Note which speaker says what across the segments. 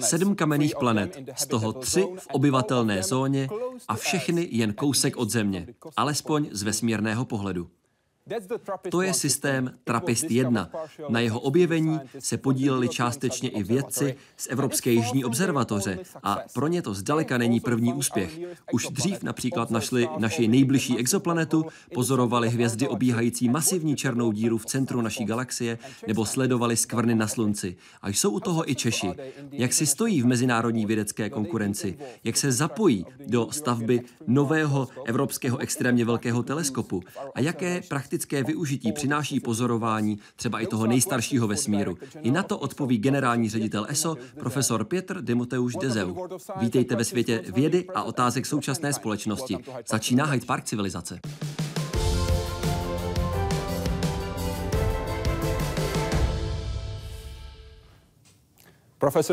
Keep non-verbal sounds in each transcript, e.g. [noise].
Speaker 1: Sedm kamenných planet, z toho tři v obyvatelné zóně a všechny jen kousek od Země, alespoň z vesmírného pohledu. To je systém TRAPPIST-1. Na jeho objevení se podíleli částečně i vědci z Evropské jižní observatoře. a pro ně to zdaleka není první úspěch. Už dřív například našli naši nejbližší exoplanetu, pozorovali hvězdy obíhající masivní černou díru v centru naší galaxie nebo sledovali skvrny na slunci. A jsou u toho i Češi. Jak si stojí v mezinárodní vědecké konkurenci, jak se zapojí do stavby nového evropského extrémně velkého teleskopu? a jaké praktické praktické využití přináší pozorování třeba i toho nejstaršího vesmíru? I na to odpoví generální ředitel ESO, profesor Pětr Demoteuš Dezeu. Vítejte ve světě vědy a otázek současné společnosti. Začíná Hyde Park civilizace.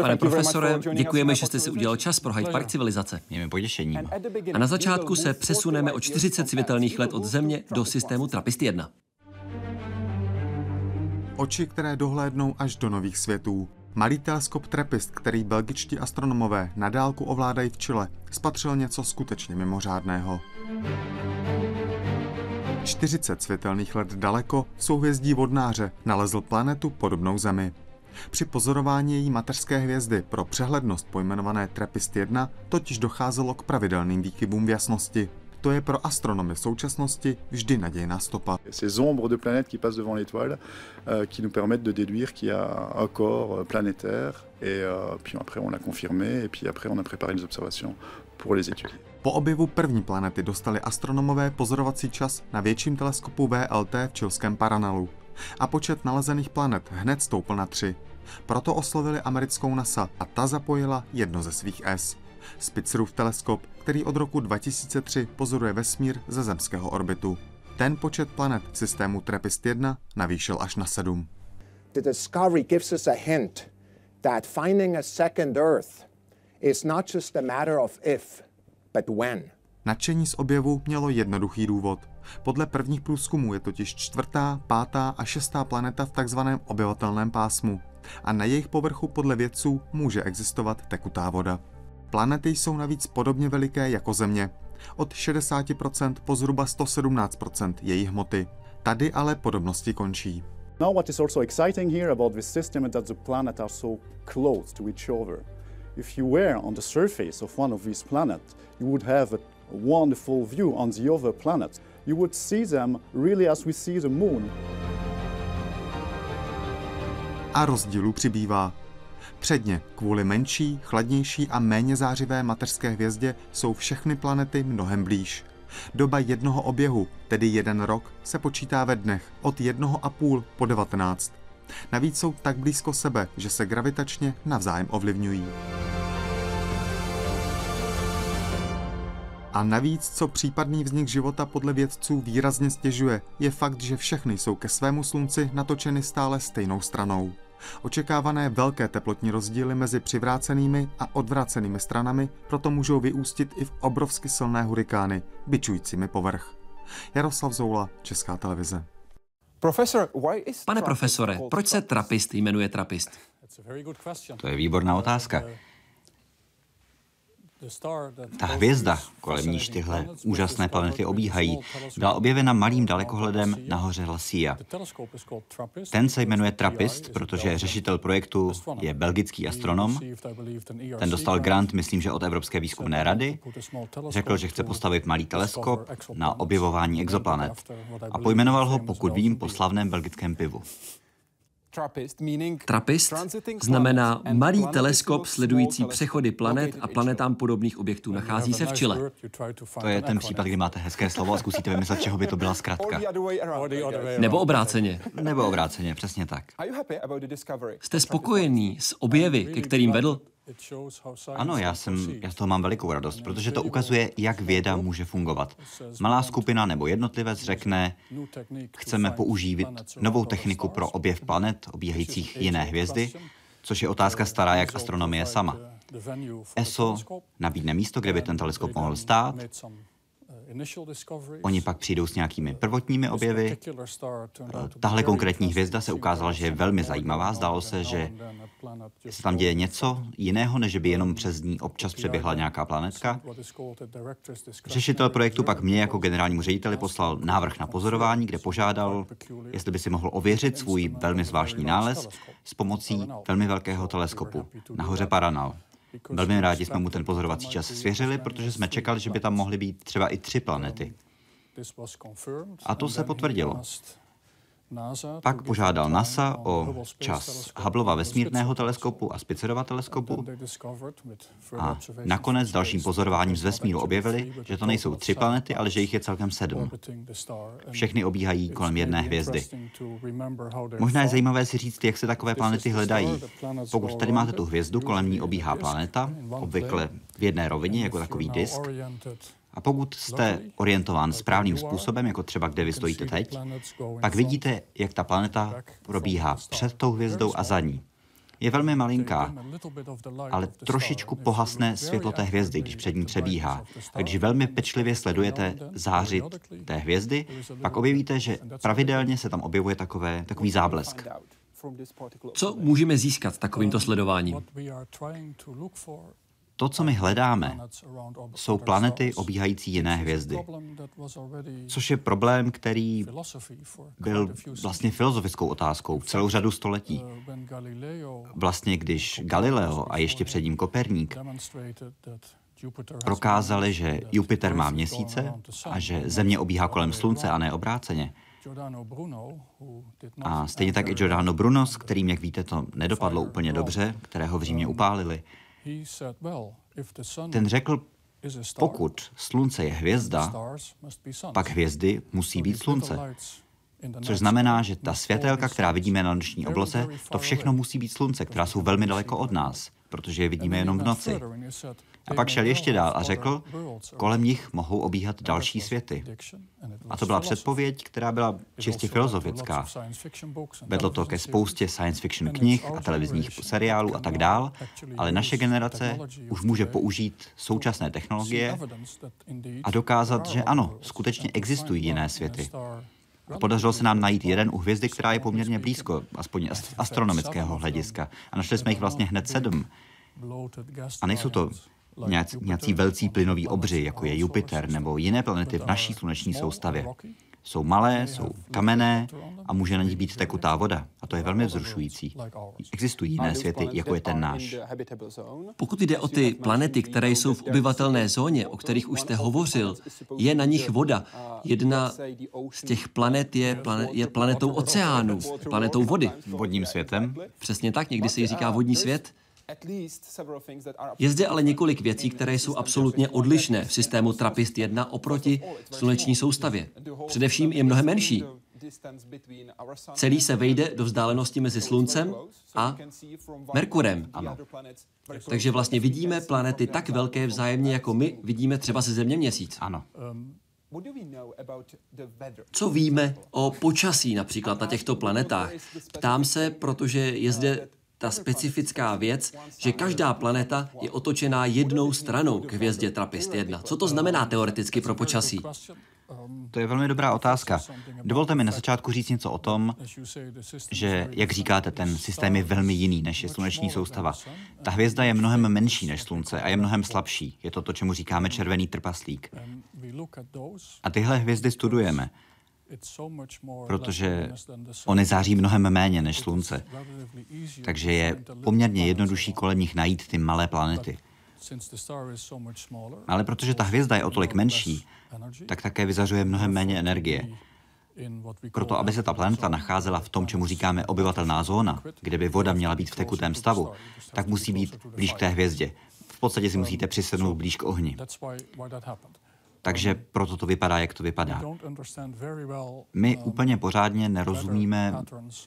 Speaker 1: Pane profesore, děkujeme, že jste si udělal čas pro Hyde Park civilizace.
Speaker 2: Mějme potěšení.
Speaker 1: A na začátku se přesuneme o 40 světelných let od Země do systému TRAPPIST-1.
Speaker 3: Oči, které dohlédnou až do nových světů. Malý teleskop TRAPPIST, který belgičtí astronomové na dálku ovládají v Chile, spatřil něco skutečně mimořádného. 40 světelných let daleko v souhvězdí vodnáře nalezl planetu podobnou Zemi. Při pozorování její mateřské hvězdy pro přehlednost pojmenované TRAPPIST-1 totiž docházelo k pravidelným výkybům v jasnosti. To je pro astronomy současnosti vždy nadějná stopa.
Speaker 4: Ces ombres de planètes qui passent devant l'étoile, euh, qui nous permettent de déduire qu'il y a un corps euh, planétaire, et euh, puis après on l'a confirmé, et puis après on a préparé les observations pour les étudier.
Speaker 3: Po objevu první planety dostali astronomové pozorovací čas na větším teleskopu VLT v čilském Paranalu a počet nalezených planet hned stoupl na tři. Proto oslovili americkou NASA a ta zapojila jedno ze svých S. Spitzerův teleskop, který od roku 2003 pozoruje vesmír ze zemského orbitu. Ten počet planet systému TRAPPIST-1 navýšil až na sedm.
Speaker 5: The discovery gives us a hint that finding a second Earth is not just a matter of if, but when.
Speaker 3: Nadšení z objevu mělo jednoduchý důvod. Podle prvních průzkumů je totiž čtvrtá, pátá a šestá planeta v takzvaném obyvatelném pásmu a na jejich povrchu podle vědců může existovat tekutá voda. Planety jsou navíc podobně veliké jako Země, od 60% po zhruba 117% její hmoty. Tady ale podobnosti končí.
Speaker 4: Now what is also exciting here about this system is that the planets are so close to each other. If you were on the surface of one of these planets, you would have a wonderful view on the other planets. You would see them really as we see the moon.
Speaker 3: A rozdílů přibývá. Předně, kvůli menší, chladnější a méně zářivé mateřské hvězdě, jsou všechny planety mnohem blíž. Doba jednoho oběhu, tedy jeden rok, se počítá ve dnech od jednoho a půl po 19. Navíc jsou tak blízko sebe, že se gravitačně navzájem ovlivňují. A navíc, co případný vznik života podle vědců výrazně stěžuje, je fakt, že všechny jsou ke svému slunci natočeny stále stejnou stranou. Očekávané velké teplotní rozdíly mezi přivrácenými a odvrácenými stranami proto můžou vyústit i v obrovsky silné hurikány, byčujícími povrch. Jaroslav Zoula, Česká televize.
Speaker 1: Pane profesore, proč se trapist jmenuje trapist?
Speaker 2: To je výborná otázka. Ta hvězda, kolem níž tyhle úžasné planety obíhají, byla objevena malým dalekohledem na hoře Lasia. Ten se jmenuje Trappist, protože řešitel projektu je belgický astronom. Ten dostal grant, myslím, že od Evropské výzkumné rady. Řekl, že chce postavit malý teleskop na objevování exoplanet. A pojmenoval ho, pokud vím, po slavném belgickém pivu.
Speaker 1: Trapist znamená malý teleskop sledující přechody planet a planetám podobných objektů. Nachází se v Chile.
Speaker 2: To je ten případ, kdy máte hezké slovo a zkusíte vymyslet, čeho by to byla zkratka.
Speaker 1: Nebo obráceně.
Speaker 2: Nebo obráceně, přesně tak.
Speaker 1: Jste spokojený s objevy, ke kterým vedl?
Speaker 2: Ano, já, jsem, já z toho mám velikou radost, protože to ukazuje, jak věda může fungovat. Malá skupina nebo jednotlivec řekne, chceme použít novou techniku pro objev planet obíhajících jiné hvězdy, což je otázka stará jak astronomie sama. ESO nabídne místo, kde by ten teleskop mohl stát, Oni pak přijdou s nějakými prvotními objevy. Tahle konkrétní hvězda se ukázala, že je velmi zajímavá. Zdálo se, že se tam děje něco jiného, než by jenom přes ní občas přeběhla nějaká planetka. Řešitel projektu pak mě jako generálnímu řediteli poslal návrh na pozorování, kde požádal, jestli by si mohl ověřit svůj velmi zvláštní nález s pomocí velmi velkého teleskopu nahoře Paranal. Velmi rádi jsme mu ten pozorovací čas svěřili, protože jsme čekali, že by tam mohly být třeba i tři planety. A to se potvrdilo. Pak požádal NASA o čas Hubbleova vesmírného teleskopu a Spicerova teleskopu a nakonec dalším pozorováním z vesmíru objevili, že to nejsou tři planety, ale že jich je celkem sedm. Všechny obíhají kolem jedné hvězdy. Možná je zajímavé si říct, jak se takové planety hledají. Pokud tady máte tu hvězdu, kolem ní obíhá planeta, obvykle v jedné rovině, jako takový disk, a pokud jste orientován správným způsobem, jako třeba kde vy stojíte teď, pak vidíte, jak ta planeta probíhá před tou hvězdou a za ní. Je velmi malinká, ale trošičku pohasne světlo té hvězdy, když před ní přebíhá. A když velmi pečlivě sledujete zářit té hvězdy, pak objevíte, že pravidelně se tam objevuje takové, takový záblesk.
Speaker 1: Co můžeme získat takovýmto sledováním?
Speaker 2: To, co my hledáme, jsou planety obíhající jiné hvězdy. Což je problém, který byl vlastně filozofickou otázkou celou řadu století. Vlastně, když Galileo a ještě před ním Koperník prokázali, že Jupiter má měsíce a že Země obíhá kolem Slunce a ne obráceně, a stejně tak i Giordano Bruno, s kterým, jak víte, to nedopadlo úplně dobře, kterého v Římě upálili. Ten řekl, pokud slunce je hvězda, pak hvězdy musí být slunce. Což znamená, že ta světelka, která vidíme na noční obloze, to všechno musí být slunce, která jsou velmi daleko od nás, protože je vidíme jenom v noci. A pak šel ještě dál a řekl, kolem nich mohou obíhat další světy. A to byla předpověď, která byla čistě filozofická. Vedlo to ke spoustě science fiction knih a televizních seriálů a tak dál, ale naše generace už může použít současné technologie a dokázat, že ano, skutečně existují jiné světy. Podařilo se nám najít jeden u hvězdy, která je poměrně blízko, aspoň astronomického hlediska. A našli jsme jich vlastně hned sedm. A nejsou to nějací velcí plynoví obři, jako je Jupiter nebo jiné planety v naší sluneční soustavě. Jsou malé, jsou kamenné a může na nich být tekutá voda. A to je velmi vzrušující. Existují jiné světy, jako je ten náš.
Speaker 1: Pokud jde o ty planety, které jsou v obyvatelné zóně, o kterých už jste hovořil, je na nich voda. Jedna z těch planet je, planet, je planetou oceánu, planetou vody.
Speaker 2: Vodním světem?
Speaker 1: Přesně tak, někdy se jí říká vodní svět. Je zde ale několik věcí, které jsou absolutně odlišné v systému TRAPPIST-1 oproti sluneční soustavě. Především je mnohem menší. Celý se vejde do vzdálenosti mezi Sluncem a Merkurem. Ano. Takže vlastně vidíme planety tak velké vzájemně, jako my vidíme třeba se Země měsíc.
Speaker 2: Ano.
Speaker 1: Co víme o počasí například na těchto planetách? Ptám se, protože je zde ta specifická věc, že každá planeta je otočená jednou stranou k hvězdě Trappist-1. Co to znamená teoreticky pro počasí?
Speaker 2: To je velmi dobrá otázka. Dovolte mi na začátku říct něco o tom, že, jak říkáte, ten systém je velmi jiný než je sluneční soustava. Ta hvězda je mnohem menší než slunce a je mnohem slabší. Je to to, čemu říkáme červený trpaslík. A tyhle hvězdy studujeme protože oni září mnohem méně než Slunce. Takže je poměrně jednodušší kolem nich najít ty malé planety. Ale protože ta hvězda je o tolik menší, tak také vyzařuje mnohem méně energie. Proto, aby se ta planeta nacházela v tom, čemu říkáme obyvatelná zóna, kde by voda měla být v tekutém stavu, tak musí být blíž k té hvězdě. V podstatě si musíte přisednout blíž k ohni. Takže proto to vypadá, jak to vypadá. My úplně pořádně nerozumíme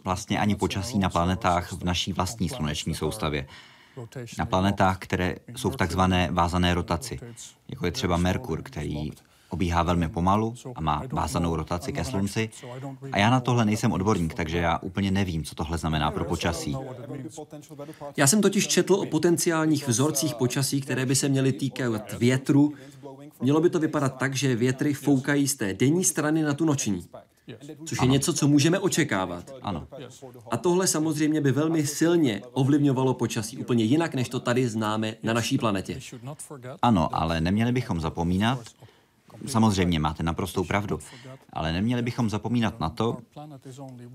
Speaker 2: vlastně ani počasí na planetách v naší vlastní sluneční soustavě. Na planetách, které jsou v takzvané vázané rotaci, jako je třeba Merkur, který obíhá velmi pomalu a má vázanou rotaci ke slunci. A já na tohle nejsem odborník, takže já úplně nevím, co tohle znamená pro počasí.
Speaker 1: Já jsem totiž četl o potenciálních vzorcích počasí, které by se měly týkat větru. Mělo by to vypadat tak, že větry foukají z té denní strany na tu noční. Což je něco, co můžeme očekávat.
Speaker 2: Ano.
Speaker 1: A tohle samozřejmě by velmi silně ovlivňovalo počasí, úplně jinak, než to tady známe na naší planetě.
Speaker 2: Ano, ale neměli bychom zapomínat, Samozřejmě máte naprostou pravdu, ale neměli bychom zapomínat na to,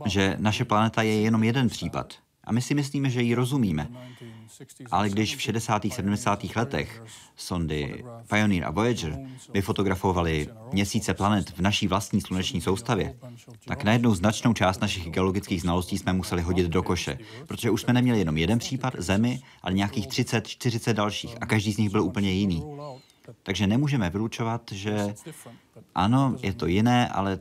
Speaker 2: že naše planeta je jenom jeden případ. A my si myslíme, že ji rozumíme. Ale když v 60. 70. letech sondy Pioneer a Voyager vyfotografovali měsíce planet v naší vlastní sluneční soustavě, tak najednou značnou část našich geologických znalostí jsme museli hodit do koše, protože už jsme neměli jenom jeden případ Zemi, ale nějakých 30, 40 dalších a každý z nich byl úplně jiný. Takže nemůžeme vylučovat, že ano, je to jiné, ale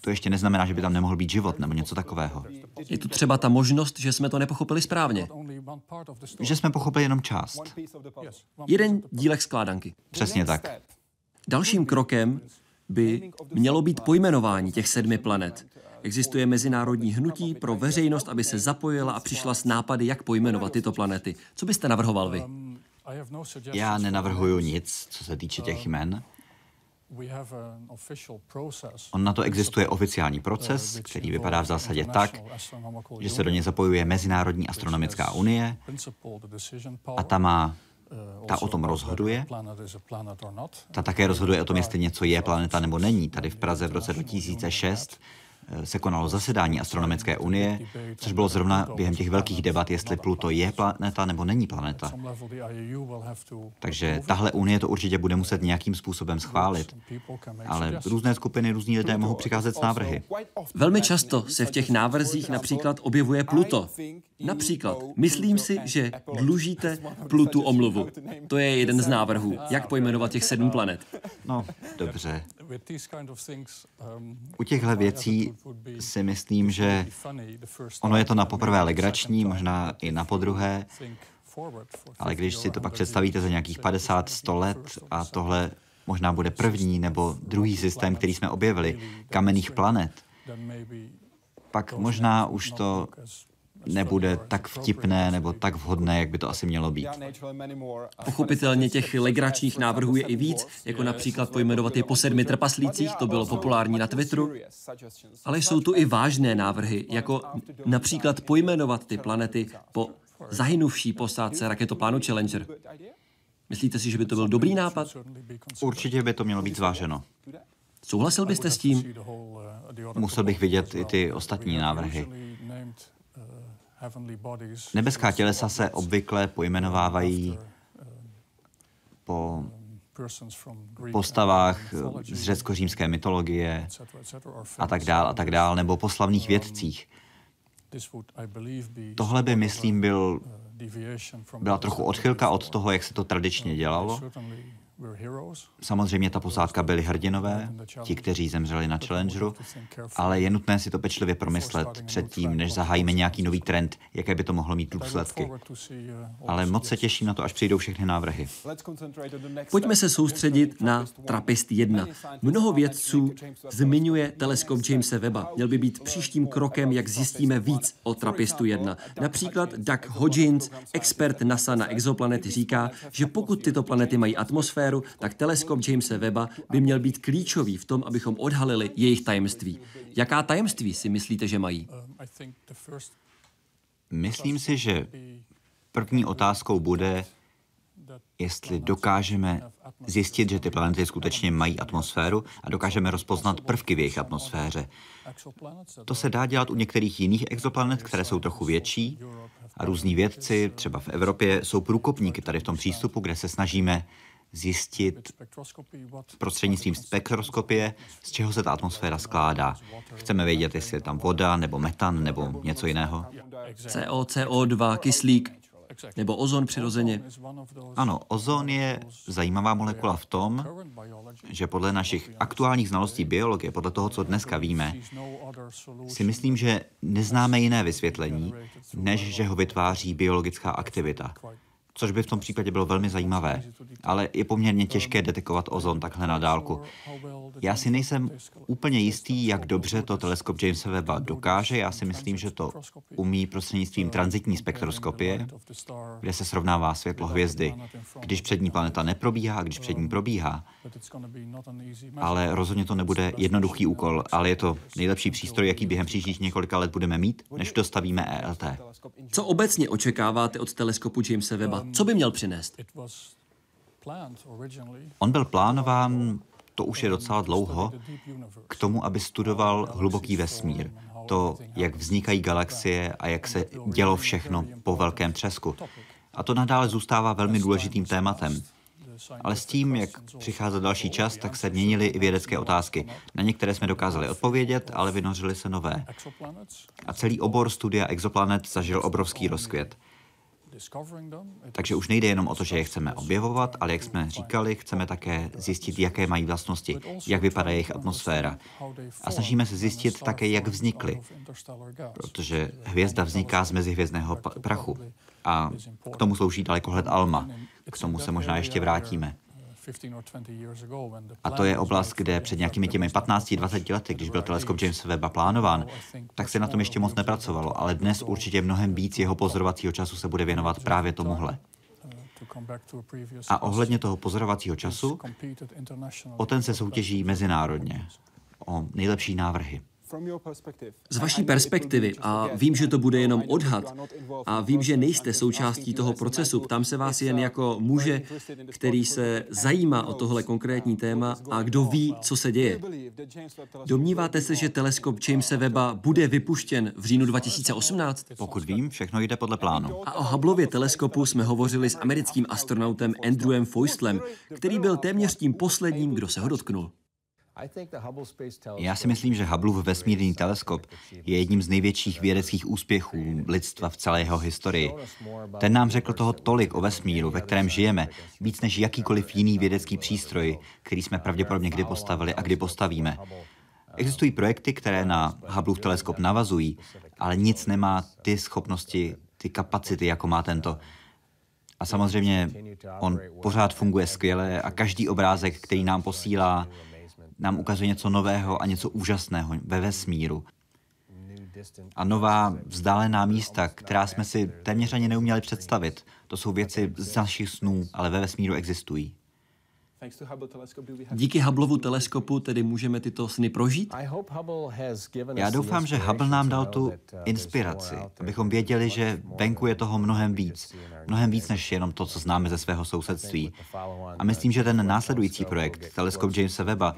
Speaker 2: to ještě neznamená, že by tam nemohl být život nebo něco takového.
Speaker 1: Je tu třeba ta možnost, že jsme to nepochopili správně.
Speaker 2: Že jsme pochopili jenom část.
Speaker 1: Jeden dílek skládanky.
Speaker 2: Přesně tak.
Speaker 1: Dalším krokem by mělo být pojmenování těch sedmi planet. Existuje mezinárodní hnutí pro veřejnost, aby se zapojila a přišla s nápady, jak pojmenovat tyto planety. Co byste navrhoval vy?
Speaker 2: Já nenavrhuju nic, co se týče těch jmen. On na to existuje oficiální proces, který vypadá v zásadě tak, že se do něj zapojuje Mezinárodní astronomická unie a ta má ta o tom rozhoduje. Ta také rozhoduje o tom, jestli něco je planeta nebo není. Tady v Praze v roce 2006 se konalo zasedání Astronomické unie, což bylo zrovna během těch velkých debat, jestli Pluto je planeta nebo není planeta. Takže tahle unie to určitě bude muset nějakým způsobem schválit. Ale různé skupiny, různí lidé mohou přicházet s návrhy.
Speaker 1: Velmi často se v těch návrzích například objevuje Pluto. Například, myslím si, že dlužíte Plutu omluvu. To je jeden z návrhů, jak pojmenovat těch sedm planet.
Speaker 2: No, dobře. U těchto věcí si myslím, že ono je to na poprvé legrační, možná i na podruhé, ale když si to pak představíte za nějakých 50-100 let a tohle možná bude první nebo druhý systém, který jsme objevili, kamenných planet, pak možná už to nebude tak vtipné nebo tak vhodné, jak by to asi mělo být.
Speaker 1: Pochopitelně těch legračních návrhů je i víc, jako například pojmenovat je po sedmi trpaslících, to bylo populární na Twitteru, ale jsou tu i vážné návrhy, jako například pojmenovat ty planety po zahynuvší posádce raketoplánu Challenger. Myslíte si, že by to byl dobrý nápad?
Speaker 2: Určitě by to mělo být zváženo.
Speaker 1: Souhlasil byste s tím?
Speaker 2: Musel bych vidět i ty ostatní návrhy. Nebeská tělesa se obvykle pojmenovávají po postavách z řecko-římské mytologie a tak dál a tak dál, nebo po slavných vědcích. Tohle by, myslím, byl, byla trochu odchylka od toho, jak se to tradičně dělalo. Samozřejmě ta posádka byli hrdinové, ti, kteří zemřeli na Challengeru, ale je nutné si to pečlivě promyslet předtím, než zahájíme nějaký nový trend, jaké by to mohlo mít důsledky. Ale moc se těším na to, až přijdou všechny návrhy.
Speaker 1: Pojďme se soustředit na Trappist 1. Mnoho vědců zmiňuje teleskop Jamesa Webba. Měl by být příštím krokem, jak zjistíme víc o Trappistu 1. Například Doug Hodgins, expert NASA na exoplanety, říká, že pokud tyto planety mají atmosféru, atmosféru, tak teleskop Jamesa Webba by měl být klíčový v tom, abychom odhalili jejich tajemství. Jaká tajemství si myslíte, že mají?
Speaker 2: Myslím si, že první otázkou bude, jestli dokážeme zjistit, že ty planety skutečně mají atmosféru a dokážeme rozpoznat prvky v jejich atmosféře. To se dá dělat u některých jiných exoplanet, které jsou trochu větší a různí vědci, třeba v Evropě, jsou průkopníky tady v tom přístupu, kde se snažíme zjistit prostřednictvím spektroskopie, z čeho se ta atmosféra skládá. Chceme vědět, jestli je tam voda, nebo metan, nebo něco jiného.
Speaker 1: CO, CO2, kyslík, nebo ozon přirozeně.
Speaker 2: Ano, ozon je zajímavá molekula v tom, že podle našich aktuálních znalostí biologie, podle toho, co dneska víme, si myslím, že neznáme jiné vysvětlení, než že ho vytváří biologická aktivita. Což by v tom případě bylo velmi zajímavé. Ale je poměrně těžké detekovat ozon takhle na dálku. Já si nejsem úplně jistý, jak dobře to teleskop Jamesa Webba dokáže. Já si myslím, že to umí prostřednictvím transitní spektroskopie, kde se srovnává světlo hvězdy, když přední planeta neprobíhá a když před ní probíhá. Ale rozhodně to nebude jednoduchý úkol, ale je to nejlepší přístroj, jaký během příštích několika let budeme mít, než dostavíme ELT.
Speaker 1: Co obecně očekáváte od teleskopu Jamesa Webba? Co by měl přinést?
Speaker 2: On byl plánován, to už je docela dlouho, k tomu, aby studoval hluboký vesmír. To, jak vznikají galaxie a jak se dělo všechno po velkém třesku. A to nadále zůstává velmi důležitým tématem. Ale s tím, jak přicházel další čas, tak se měnily i vědecké otázky. Na některé jsme dokázali odpovědět, ale vynořily se nové. A celý obor studia exoplanet zažil obrovský rozkvět. Takže už nejde jenom o to, že je chceme objevovat, ale jak jsme říkali, chceme také zjistit, jaké mají vlastnosti, jak vypadá jejich atmosféra. A snažíme se zjistit také, jak vznikly, protože hvězda vzniká z mezihvězdného prachu. A k tomu slouží dalekohled ALMA. K tomu se možná ještě vrátíme. A to je oblast, kde před nějakými těmi 15-20 lety, když byl teleskop James Webba plánován, tak se na tom ještě moc nepracovalo, ale dnes určitě mnohem víc jeho pozorovacího času se bude věnovat právě tomuhle. A ohledně toho pozorovacího času, o ten se soutěží mezinárodně, o nejlepší návrhy.
Speaker 1: Z vaší perspektivy, a vím, že to bude jenom odhad, a vím, že nejste součástí toho procesu, ptám se vás jen jako muže, který se zajímá o tohle konkrétní téma a kdo ví, co se děje. Domníváte se, že teleskop Jamesa Webba bude vypuštěn v říjnu 2018?
Speaker 2: Pokud vím, všechno jde podle plánu.
Speaker 1: A o Hubbleově teleskopu jsme hovořili s americkým astronautem Andrewem Foistlem, který byl téměř tím posledním, kdo se ho dotknul.
Speaker 2: Já si myslím, že Hubbleův vesmírný teleskop je jedním z největších vědeckých úspěchů lidstva v celé jeho historii. Ten nám řekl toho tolik o vesmíru, ve kterém žijeme, víc než jakýkoliv jiný vědecký přístroj, který jsme pravděpodobně kdy postavili a kdy postavíme. Existují projekty, které na Hubbleův teleskop navazují, ale nic nemá ty schopnosti, ty kapacity, jako má tento. A samozřejmě on pořád funguje skvěle a každý obrázek, který nám posílá, nám ukazuje něco nového a něco úžasného ve vesmíru. A nová vzdálená místa, která jsme si téměř ani neuměli představit. To jsou věci z našich snů, ale ve vesmíru existují.
Speaker 1: Díky Hubbleovu teleskopu tedy můžeme tyto sny prožít?
Speaker 2: Já doufám, že Hubble nám dal tu uh, inspiraci, abychom věděli, že venku je toho mnohem víc. Mnohem víc než jenom to, co známe ze svého sousedství. A myslím, že ten následující projekt, teleskop Jamesa Webba,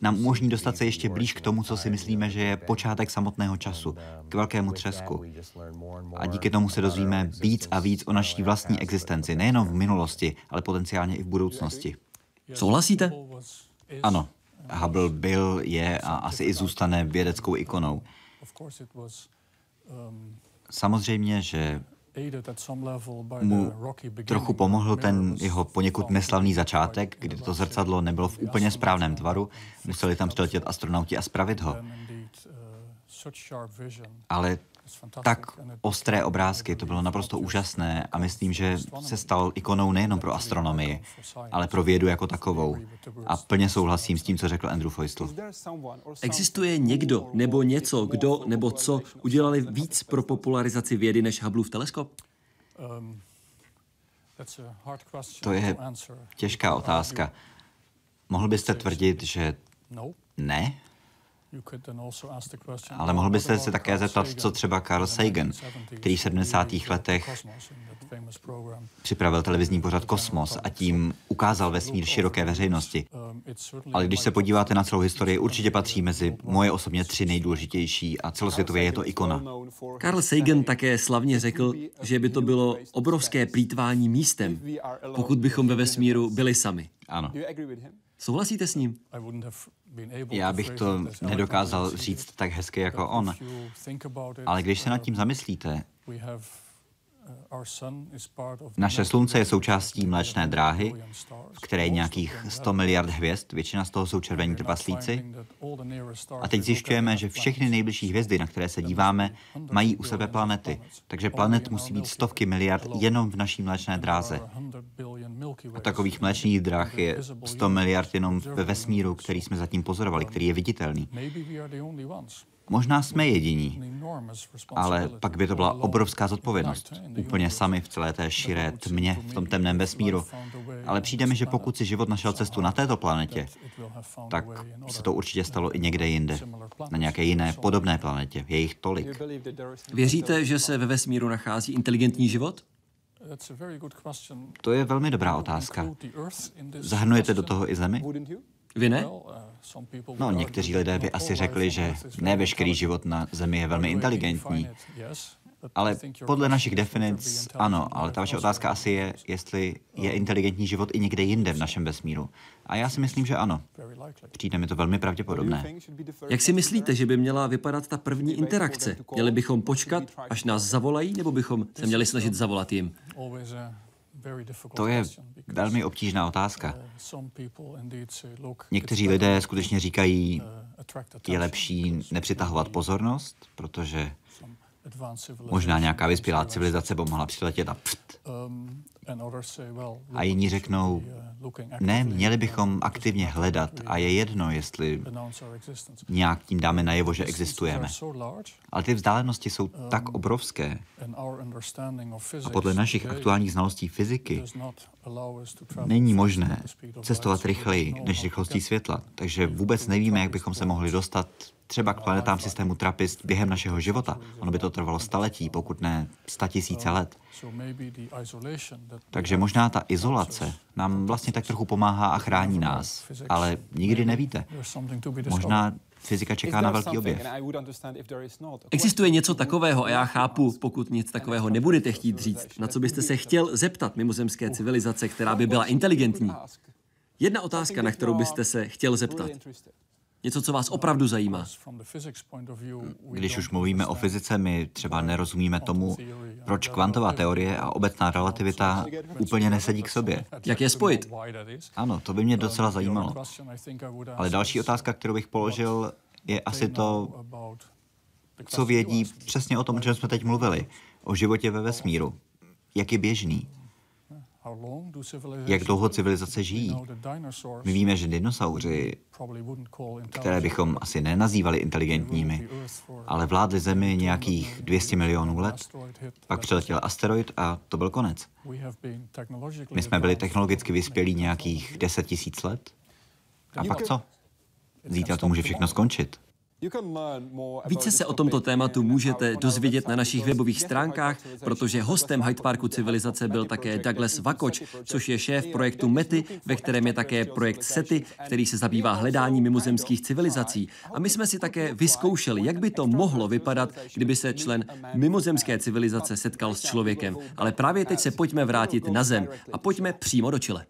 Speaker 2: nám umožní dostat se ještě blíž k tomu, co si myslíme, že je počátek samotného času, k velkému třesku. A díky tomu se dozvíme víc a víc o naší vlastní existenci, nejenom v minulosti, ale potenciálně i v budoucnosti.
Speaker 1: Souhlasíte?
Speaker 2: Ano. Hubble byl, je a asi i zůstane vědeckou ikonou. Samozřejmě, že mu trochu pomohl ten jeho poněkud neslavný začátek, kdy to zrcadlo nebylo v úplně správném tvaru, museli tam přiletět astronauti a spravit ho. Ale tak ostré obrázky, to bylo naprosto úžasné a myslím, že se stal ikonou nejenom pro astronomii, ale pro vědu jako takovou. A plně souhlasím s tím, co řekl Andrew Feustel.
Speaker 1: Existuje někdo nebo něco, kdo nebo co udělali víc pro popularizaci vědy než Hubbleův teleskop?
Speaker 2: To je těžká otázka. Mohl byste tvrdit, že ne? Ale mohl byste se také zeptat, co třeba Carl Sagan, který v 70. letech připravil televizní pořad Kosmos a tím ukázal vesmír široké veřejnosti.
Speaker 1: Um,
Speaker 2: Ale když se podíváte na celou historii, určitě patří mezi moje osobně tři nejdůležitější a celosvětově je to ikona.
Speaker 1: Carl Sagan také slavně řekl, že by to bylo obrovské plítvání místem, pokud bychom ve vesmíru byli sami.
Speaker 2: Ano.
Speaker 1: Souhlasíte s ním?
Speaker 2: Já bych to nedokázal říct tak hezky jako on. Ale když se nad tím zamyslíte, Naše slunce je součástí mléčné dráhy, v které je nějakých 100 miliard hvězd, většina z toho jsou červení trpaslíci. A teď zjišťujeme, že všechny nejbližší hvězdy, na které se díváme, mají u sebe planety. Takže planet musí být stovky miliard jenom v naší mléčné dráze. A takových mléčných dráh je 100 miliard jenom ve vesmíru, který jsme zatím pozorovali, který je viditelný. Možná jsme jediní, ale pak by to byla obrovská zodpovědnost. Úplně sami v celé té širé tmě, v tom temném vesmíru. Ale přijde mi, že pokud si život našel cestu na této planetě, tak se to určitě stalo i někde jinde. Na nějaké jiné podobné planetě. Je jich tolik.
Speaker 1: Věříte, že se ve vesmíru nachází inteligentní život?
Speaker 2: To je velmi dobrá otázka. Zahrnujete do toho i Zemi?
Speaker 1: Vy ne?
Speaker 2: No, někteří lidé by asi řekli, že ne veškerý život na Zemi je velmi inteligentní. Ale podle našich definic ano, ale ta vaše otázka asi je, jestli je inteligentní život i někde jinde v našem vesmíru. A já si myslím, že ano. Přijde mi to velmi pravděpodobné.
Speaker 1: Jak si myslíte, že by měla vypadat ta první interakce? Měli bychom počkat, až nás zavolají, nebo bychom se měli snažit zavolat jim?
Speaker 2: To je velmi obtížná otázka. Někteří lidé skutečně říkají, je lepší nepřitahovat pozornost, protože možná nějaká vyspělá civilizace by mohla přiletět a pft. A jiní řeknou, ne, měli bychom aktivně hledat a je jedno, jestli nějak tím dáme najevo, že existujeme. Ale ty vzdálenosti jsou tak obrovské a podle našich aktuálních znalostí fyziky není možné cestovat rychleji než rychlostí světla, takže vůbec nevíme, jak bychom se mohli dostat třeba k planetám systému Trappist během našeho života. Ono by to trvalo staletí, pokud ne sta tisíce let. Takže možná ta izolace nám vlastně tak trochu pomáhá a chrání nás, ale nikdy nevíte. Možná fyzika čeká na velký objev.
Speaker 1: Existuje něco takového a já chápu, pokud nic takového nebudete chtít říct, na co byste se chtěl zeptat mimozemské civilizace, která by byla inteligentní. Jedna otázka, na kterou byste se chtěl zeptat. Něco, co vás opravdu zajímá.
Speaker 2: Když už mluvíme o fyzice, my třeba nerozumíme tomu, proč kvantová teorie a obecná relativita úplně nesedí k sobě.
Speaker 1: Jak je spojit?
Speaker 2: Ano, to by mě docela zajímalo. Ale další otázka, kterou bych položil, je asi to, co vědí přesně o tom, o čem jsme teď mluvili, o životě ve vesmíru. Jak je běžný? Jak dlouho civilizace žijí? My víme, že dinosauři, které bychom asi nenazývali inteligentními, ale vládli Zemi nějakých 200 milionů let, pak přiletěl asteroid a to byl konec. My jsme byli technologicky vyspělí nějakých 10 tisíc let. A pak co? Zítra to může všechno skončit.
Speaker 1: Více se o tomto tématu můžete dozvědět na našich webových stránkách, protože hostem Hyde Parku civilizace byl také Douglas Vakoč, což je šéf projektu METY, ve kterém je také projekt SETI, který se zabývá hledáním mimozemských civilizací. A my jsme si také vyzkoušeli, jak by to mohlo vypadat, kdyby se člen mimozemské civilizace setkal s člověkem. Ale právě teď se pojďme vrátit na Zem a pojďme přímo do Chile.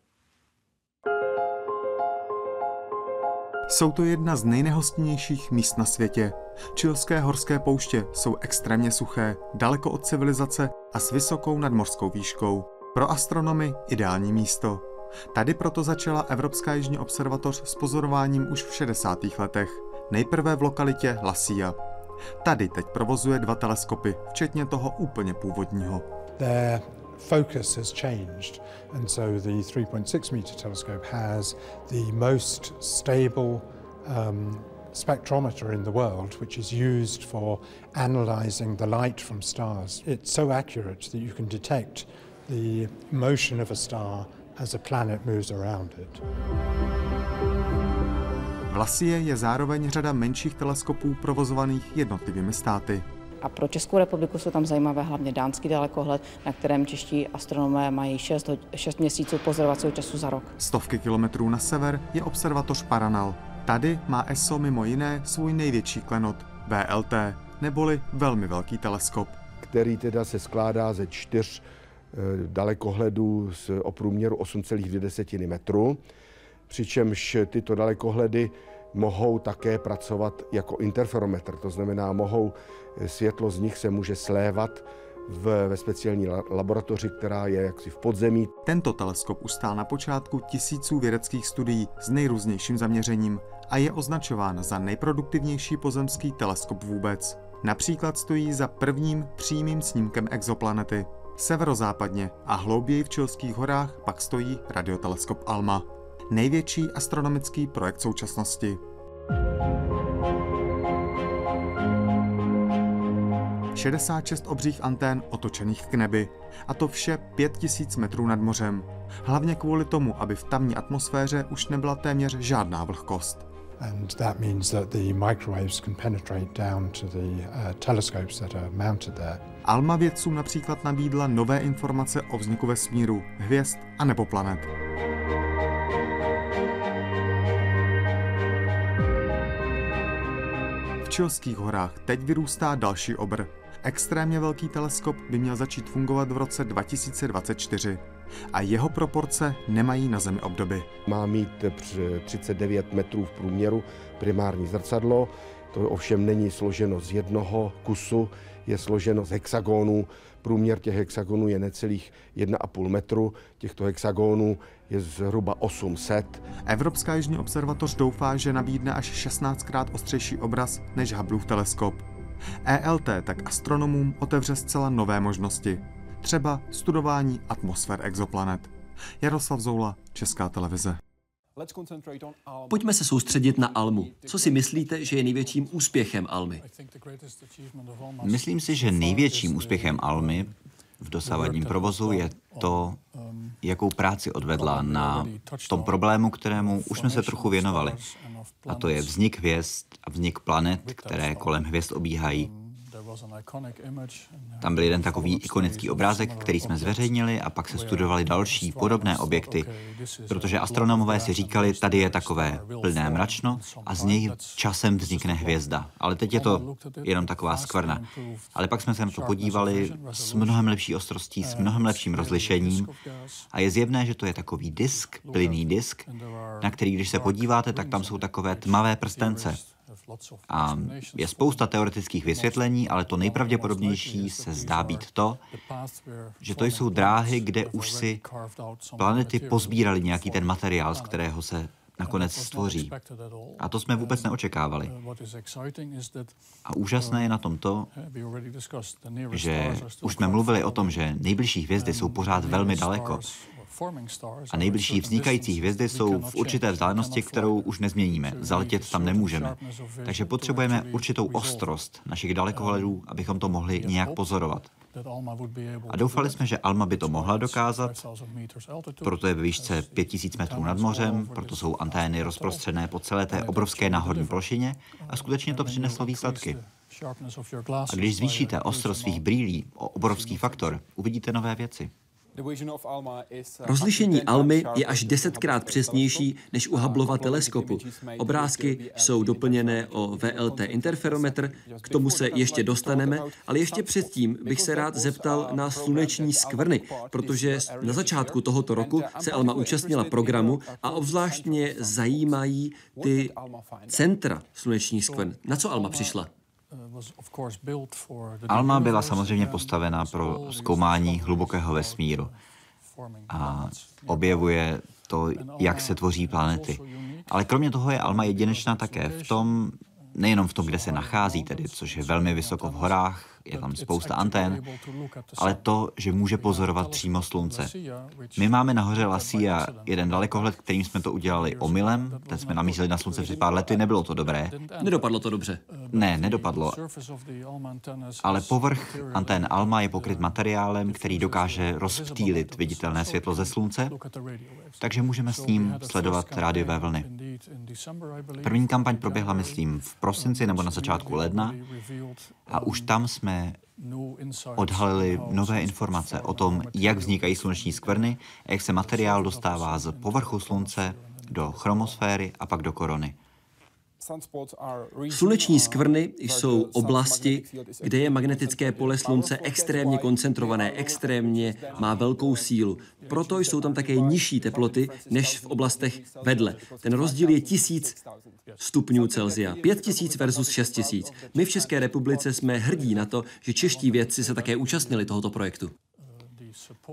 Speaker 3: Jsou to jedna z nejnehostinnějších míst na světě. Čilské horské pouště jsou extrémně suché, daleko od civilizace a s vysokou nadmořskou výškou. Pro astronomy ideální místo. Tady proto začala Evropská jižní observatoř s pozorováním už v 60. letech. Nejprve v lokalitě La Silla. Tady teď provozuje dva teleskopy, včetně toho úplně původního.
Speaker 6: Focus has changed and so the 3.6 meter telescope has the most stable um, spectrometer in the world, which is used for analyzing the light from stars. It's so accurate that you can detect the motion of a star as a planet moves around it.
Speaker 3: V je zároveň řada menších teleskopů provozovaných jednotlivými státy.
Speaker 7: A pro Českou republiku jsou tam zajímavé hlavně dánský dalekohled, na kterém čeští astronomé mají 6, 6 měsíců pozorovacího času za rok.
Speaker 3: Stovky kilometrů na sever je observatoř Paranal. Tady má ESO mimo jiné svůj největší klenot, VLT, neboli velmi velký teleskop.
Speaker 8: Který teda se skládá ze čtyř eh, dalekohledů s o průměru 8,2 metru, přičemž tyto dalekohledy mohou také pracovat jako interferometr, to znamená, mohou, světlo z nich se může slévat v, ve speciální laboratoři, která je jaksi v podzemí.
Speaker 3: Tento teleskop už stál na počátku tisíců vědeckých studií s nejrůznějším zaměřením a je označován za nejproduktivnější pozemský teleskop vůbec. Například stojí za prvním přímým snímkem exoplanety. Severozápadně a hlouběji v Čilských horách pak stojí radioteleskop ALMA, největší astronomický projekt současnosti. 66 obřích antén otočených k nebi. A to vše 5000 metrů nad mořem. Hlavně kvůli tomu, aby v tamní atmosféře už nebyla téměř žádná vlhkost. And that means that the microwaves can penetrate down to the uh, telescopes that are mounted there. Alma vědcům například nabídla nové informace o vzniku vesmíru, hvězd a nebo planet. V Čilských horách teď vyrůstá další obr, Extrémně velký teleskop by měl začít fungovat v roce 2024 a jeho proporce nemají na Zemi obdoby.
Speaker 8: Má mít 39 metrů v průměru primární zrcadlo, to ovšem není složeno z jednoho kusu, je složeno z hexagonů. Průměr těch hexagonů je necelých 1,5 metru, těchto hexagonů je zhruba 800.
Speaker 3: Evropská jižní observatoř doufá, že nabídne až 16krát ostřejší obraz než Hubbleův teleskop. ELT tak astronomům otevře zcela nové možnosti. Třeba studování atmosfér exoplanet. Jaroslav Zoula, Česká televize.
Speaker 1: Pojďme se soustředit na Almu. Co si myslíte, že je největším úspěchem Almy?
Speaker 2: Myslím si, že největším úspěchem Almy v dosavadním provozu je to, jakou práci odvedla na tom problému, kterému už jsme se trochu věnovali. A to je vznik hvězd a vznik planet, které kolem hvězd obíhají. Tam byl jeden takový ikonický obrázek, který jsme zveřejnili a pak se studovali další podobné objekty, protože astronomové si říkali, tady je takové plné mračno a z něj časem vznikne hvězda. Ale teď je to jenom taková skvrna. Ale pak jsme se na to podívali s mnohem lepší ostrostí, s mnohem lepším rozlišením a je zjevné, že to je takový disk, plynný disk, na který, když se podíváte, tak tam jsou takové tmavé prstence. A je spousta teoretických vysvětlení, ale to nejpravděpodobnější se zdá být to, že to jsou dráhy, kde už si planety pozbírali nějaký ten materiál, z kterého se nakonec stvoří. A to jsme vůbec neočekávali. A úžasné je na tom to, že už jsme mluvili o tom, že nejbližší hvězdy jsou pořád velmi daleko a nejbližší vznikající hvězdy jsou v určité vzdálenosti, kterou už nezměníme. Zaletět tam nemůžeme. Takže potřebujeme určitou ostrost našich dalekohledů, abychom to mohli nějak pozorovat. A doufali jsme, že Alma by to mohla dokázat, proto je ve výšce 5000 metrů nad mořem, proto jsou antény rozprostřené po celé té obrovské náhodní plošině a skutečně to přineslo výsledky. A když zvýšíte ostrost svých brýlí o obrovský faktor, uvidíte nové věci.
Speaker 1: Rozlišení Almy je až desetkrát přesnější než u Hubbleova teleskopu. Obrázky jsou doplněné o VLT interferometr, k tomu se ještě dostaneme, ale ještě předtím bych se rád zeptal na sluneční skvrny, protože na začátku tohoto roku se Alma účastnila programu a obzvlášť mě zajímají ty centra slunečních skvrn. Na co Alma přišla?
Speaker 2: Alma byla samozřejmě postavena pro zkoumání hlubokého vesmíru. a objevuje to, jak se tvoří planety. Ale kromě toho je Alma jedinečná také v tom, nejenom v tom, kde se nachází, tedy, což je velmi vysoko v horách, je tam spousta antén, ale to, že může pozorovat přímo slunce. My máme nahoře Lasia jeden dalekohled, kterým jsme to udělali omylem, ten jsme namířili na slunce před pár lety, nebylo to dobré.
Speaker 1: Nedopadlo to dobře.
Speaker 2: Ne, nedopadlo. Ale povrch antén Alma je pokryt materiálem, který dokáže rozptýlit viditelné světlo ze slunce, takže můžeme s ním sledovat rádiové vlny. První kampaň proběhla, myslím, v prosinci nebo na začátku ledna. a už tam jsme odhalili nové informace o tom, jak vznikají sluneční skvrny a jak se materiál dostává z povrchu slunce do chromosféry a pak do korony.
Speaker 1: Sluneční skvrny jsou oblasti, kde je magnetické pole slunce extrémně koncentrované, extrémně má velkou sílu. Proto jsou tam také nižší teploty než v oblastech vedle. Ten rozdíl je tisíc stupňů Celzia. Pět tisíc versus šest tisíc. My v České republice jsme hrdí na to, že čeští vědci se také účastnili tohoto projektu.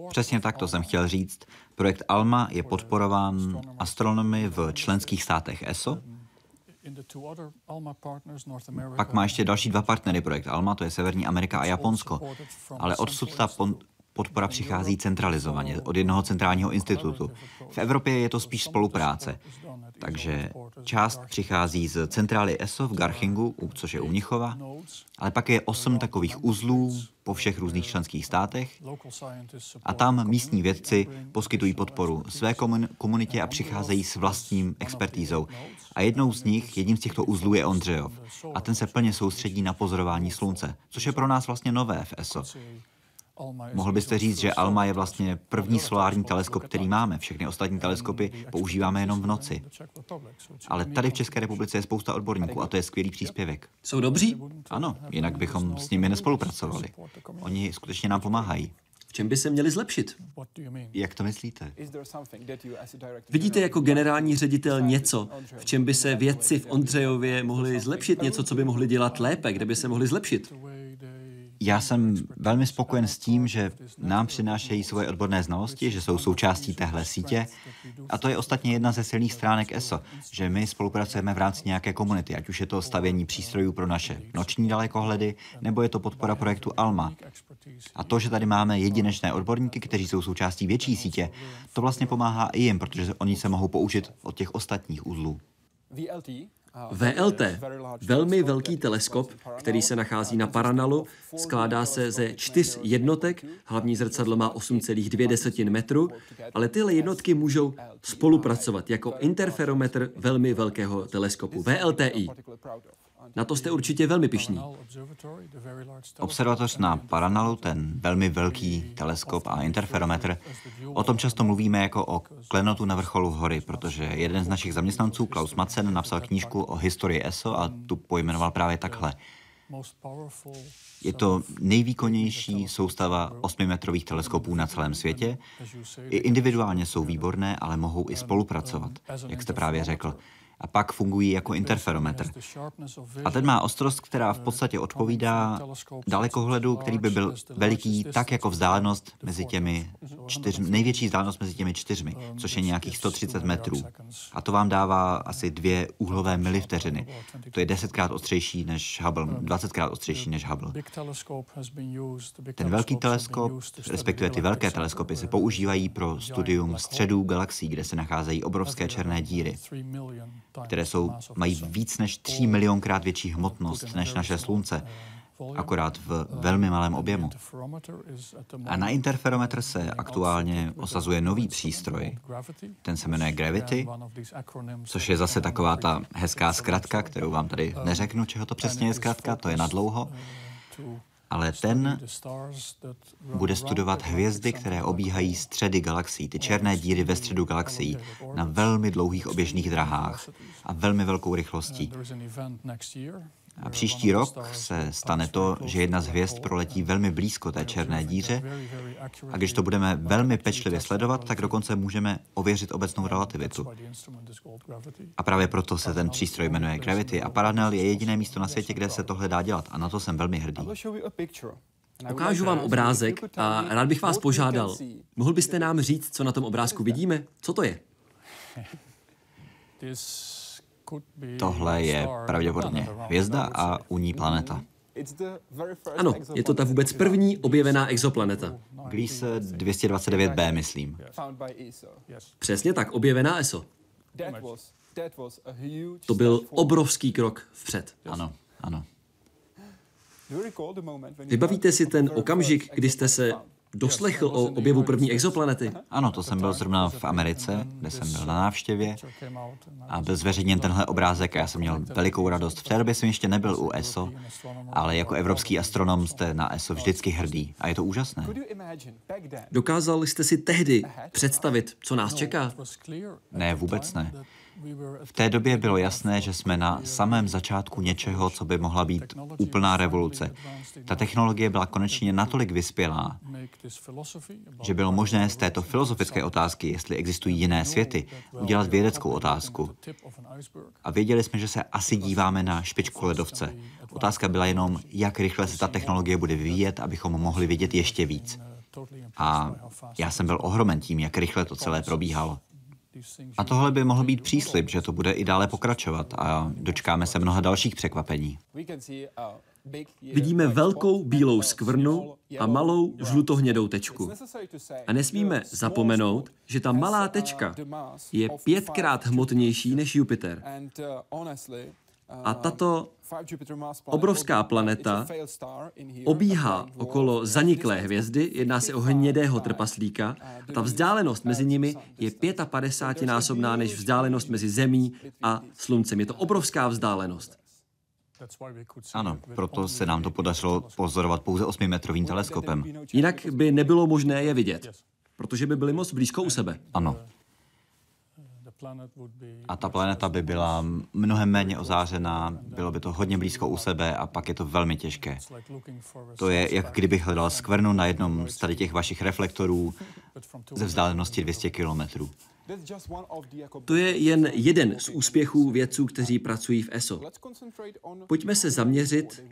Speaker 2: Přesně tak to jsem chtěl říct. Projekt ALMA je podporován astronomy v členských státech ESO. Pak má ještě další dva partnery projekt ALMA, to je Severní Amerika a Japonsko. Ale odsud ta podpora přichází centralizovaně od jednoho centrálního institutu. V Evropě je to spíš spolupráce. Takže část přichází z centrály ESO v Garchingu, což je u Mnichova, ale pak je osm takových uzlů po všech různých členských státech a tam místní vědci poskytují podporu své komunitě a přicházejí s vlastním expertízou. A jednou z nich, jedním z těchto uzlů je Ondřejov. A ten se plně soustředí na pozorování slunce, což je pro nás vlastně nové v ESO. Mohl byste říct, že ALMA je vlastně první solární teleskop, který máme. Všechny ostatní teleskopy používáme jenom v noci. Ale tady v České republice je spousta odborníků a to je skvělý příspěvek.
Speaker 1: Jsou dobří?
Speaker 2: Ano, jinak bychom s nimi nespolupracovali. Oni skutečně nám pomáhají.
Speaker 1: V čem by se měli zlepšit?
Speaker 2: Jak to myslíte?
Speaker 1: Vidíte jako generální ředitel něco, v čem by se vědci v Ondřejově mohli zlepšit, něco, co by mohli dělat lépe, kde by se mohli zlepšit?
Speaker 2: Já jsem velmi spokojen s tím, že nám přinášejí svoje odborné znalosti, že jsou součástí téhle sítě. A to je ostatně jedna ze silných stránek ESO, že my spolupracujeme v rámci nějaké komunity, ať už je to stavění přístrojů pro naše noční dalekohledy, nebo je to podpora projektu ALMA. A to, že tady máme jedinečné odborníky, kteří jsou součástí větší sítě, to vlastně pomáhá i jim, protože oni se mohou použít od těch ostatních uzlů.
Speaker 1: VLT, velmi velký teleskop, který se nachází na Paranalu, skládá se ze čtyř jednotek, hlavní zrcadlo má 8,2 metru, ale tyhle jednotky můžou spolupracovat jako interferometr velmi velkého teleskopu VLTI. Na to jste určitě velmi pišní.
Speaker 2: Observatoř na Paranalu, ten velmi velký teleskop a interferometr, o tom často mluvíme jako o klenotu na vrcholu hory, protože jeden z našich zaměstnanců, Klaus Madsen, napsal knížku o historii ESO a tu pojmenoval právě takhle. Je to nejvýkonnější soustava 8-metrových teleskopů na celém světě. I individuálně jsou výborné, ale mohou i spolupracovat, jak jste právě řekl a pak fungují jako interferometr. A ten má ostrost, která v podstatě odpovídá dalekohledu, který by byl veliký tak jako vzdálenost mezi těmi čtyřmi, největší vzdálenost mezi těmi čtyřmi, což je nějakých 130 metrů. A to vám dává asi dvě úhlové milivteřiny. To je desetkrát ostřejší než Hubble, 20krát ostřejší než Hubble. Ten velký teleskop, respektive ty velké teleskopy, se používají pro studium středů galaxií, kde se nacházejí obrovské černé díry které jsou, mají víc než 3 milionkrát větší hmotnost než naše Slunce, akorát v velmi malém objemu. A na interferometr se aktuálně osazuje nový přístroj. Ten se jmenuje Gravity, což je zase taková ta hezká zkratka, kterou vám tady neřeknu, čeho to přesně je zkratka, to je na dlouho ale ten bude studovat hvězdy, které obíhají středy galaxií, ty černé díry ve středu galaxií, na velmi dlouhých oběžných drahách a velmi velkou rychlostí. A příští rok se stane to, že jedna z hvězd proletí velmi blízko té černé díře a když to budeme velmi pečlivě sledovat, tak dokonce můžeme ověřit obecnou relativitu. A právě proto se ten přístroj jmenuje Gravity a Paranel je jediné místo na světě, kde se tohle dá dělat a na to jsem velmi hrdý.
Speaker 1: Ukážu vám obrázek a rád bych vás požádal. Mohl byste nám říct, co na tom obrázku vidíme? Co to je? [laughs]
Speaker 2: Tohle je pravděpodobně hvězda a u ní planeta.
Speaker 1: Ano, je to ta vůbec první objevená exoplaneta.
Speaker 2: Gliese 229b, myslím.
Speaker 1: Přesně tak, objevená ESO. To byl obrovský krok vpřed.
Speaker 2: Ano, ano.
Speaker 1: Vybavíte si ten okamžik, kdy jste se doslechl o objevu první exoplanety?
Speaker 2: Ano, to jsem byl zrovna v Americe, kde jsem byl na návštěvě a byl zveřejněn tenhle obrázek a já jsem měl velikou radost. V té době jsem ještě nebyl u ESO, ale jako evropský astronom jste na ESO vždycky hrdý a je to úžasné.
Speaker 1: Dokázal jste si tehdy představit, co nás čeká?
Speaker 2: Ne, vůbec ne. V té době bylo jasné, že jsme na samém začátku něčeho, co by mohla být úplná revoluce. Ta technologie byla konečně natolik vyspělá, že bylo možné z této filozofické otázky, jestli existují jiné světy, udělat vědeckou otázku. A věděli jsme, že se asi díváme na špičku ledovce. Otázka byla jenom, jak rychle se ta technologie bude vyvíjet, abychom mohli vidět ještě víc. A já jsem byl ohromen tím, jak rychle to celé probíhalo. A tohle by mohl být příslip, že to bude i dále pokračovat a dočkáme se mnoha dalších překvapení.
Speaker 1: Vidíme velkou bílou skvrnu a malou žlutohnědou tečku. A nesmíme zapomenout, že ta malá tečka je pětkrát hmotnější než Jupiter. A tato obrovská planeta obíhá okolo zaniklé hvězdy, jedná se o hnědého trpaslíka a ta vzdálenost mezi nimi je 55-násobná než vzdálenost mezi Zemí a Sluncem. Je to obrovská vzdálenost.
Speaker 2: Ano, proto se nám to podařilo pozorovat pouze 8-metrovým teleskopem.
Speaker 1: Jinak by nebylo možné je vidět, protože by byly moc blízko u sebe.
Speaker 2: Ano. A ta planeta by byla mnohem méně ozářená, bylo by to hodně blízko u sebe a pak je to velmi těžké. To je, jak kdybych hledal skvrnu na jednom z tady těch vašich reflektorů ze vzdálenosti 200 kilometrů.
Speaker 1: To je jen jeden z úspěchů vědců, kteří pracují v ESO. Pojďme se zaměřit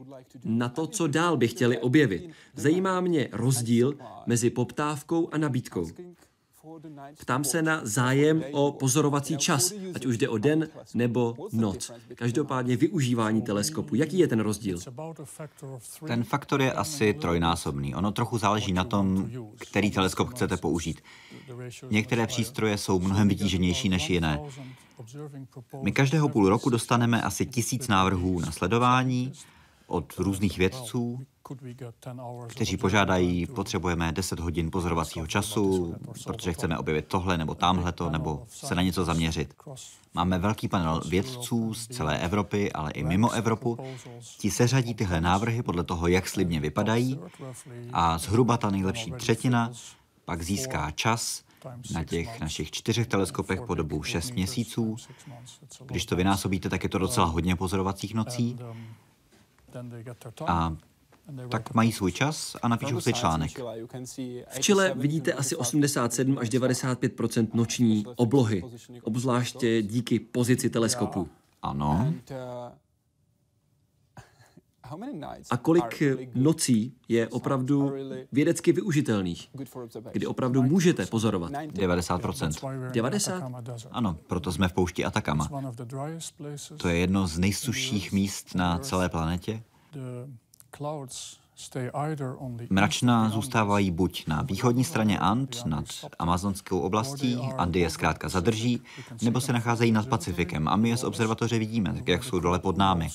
Speaker 1: na to, co dál by chtěli objevit. Zajímá mě rozdíl mezi poptávkou a nabídkou. Ptám se na zájem o pozorovací čas, ať už jde o den nebo noc. Každopádně využívání teleskopu. Jaký je ten rozdíl?
Speaker 2: Ten faktor je asi trojnásobný. Ono trochu záleží na tom, který teleskop chcete použít. Některé přístroje jsou mnohem vytíženější než jiné. My každého půl roku dostaneme asi tisíc návrhů na sledování od různých vědců, kteří požádají, potřebujeme 10 hodin pozorovacího času, protože chceme objevit tohle nebo tamhleto, nebo se na něco zaměřit. Máme velký panel vědců z celé Evropy, ale i mimo Evropu. Ti seřadí tyhle návrhy podle toho, jak slibně vypadají a zhruba ta nejlepší třetina pak získá čas na těch našich čtyřech teleskopech po dobu 6 měsíců. Když to vynásobíte, tak je to docela hodně pozorovacích nocí. A tak mají svůj čas a napíšou si článek.
Speaker 1: V Chile vidíte asi 87 až 95% noční oblohy, obzvláště díky pozici teleskopu.
Speaker 2: Ano.
Speaker 1: A kolik nocí je opravdu vědecky využitelných, kdy opravdu můžete pozorovat?
Speaker 2: 90%.
Speaker 1: 90?
Speaker 2: Ano, proto jsme v poušti Atakama. To je jedno z nejsušších míst na celé planetě. Mračna zůstávají buď na východní straně And nad amazonskou oblastí, Andy je zkrátka zadrží, nebo se nacházejí nad Pacifikem a my je z observatoře vidíme, tak jak jsou dole pod námi.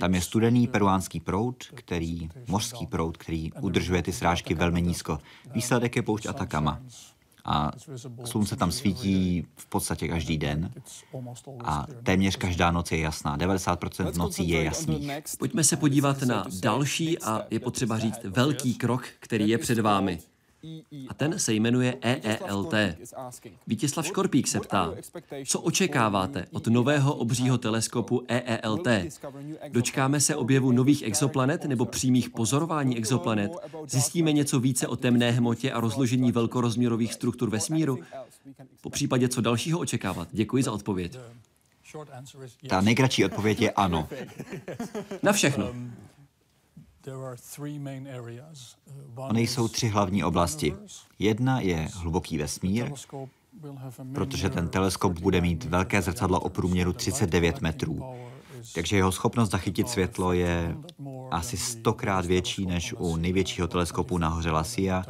Speaker 2: Tam je studený peruánský proud, který, mořský proud, který udržuje ty srážky velmi nízko. Výsledek je poušť Atakama a slunce tam svítí v podstatě každý den a téměř každá noc je jasná. 90% nocí je jasných.
Speaker 1: Pojďme se podívat na další a je potřeba říct velký krok, který je před vámi. A ten se jmenuje EELT. Vítězslav Škorpík se ptá, co očekáváte od nového obřího teleskopu EELT? Dočkáme se objevu nových exoplanet nebo přímých pozorování exoplanet? Zjistíme něco více o temné hmotě a rozložení velkorozměrových struktur vesmíru? Po případě co dalšího očekávat? Děkuji za odpověď.
Speaker 2: Ta nejkratší odpověď je ano.
Speaker 1: Na všechno.
Speaker 2: Ony jsou tři hlavní oblasti. Jedna je hluboký vesmír, protože ten teleskop bude mít velké zrcadlo o průměru 39 metrů. Takže jeho schopnost zachytit světlo je asi stokrát větší než u největšího teleskopu na hoře La Silla,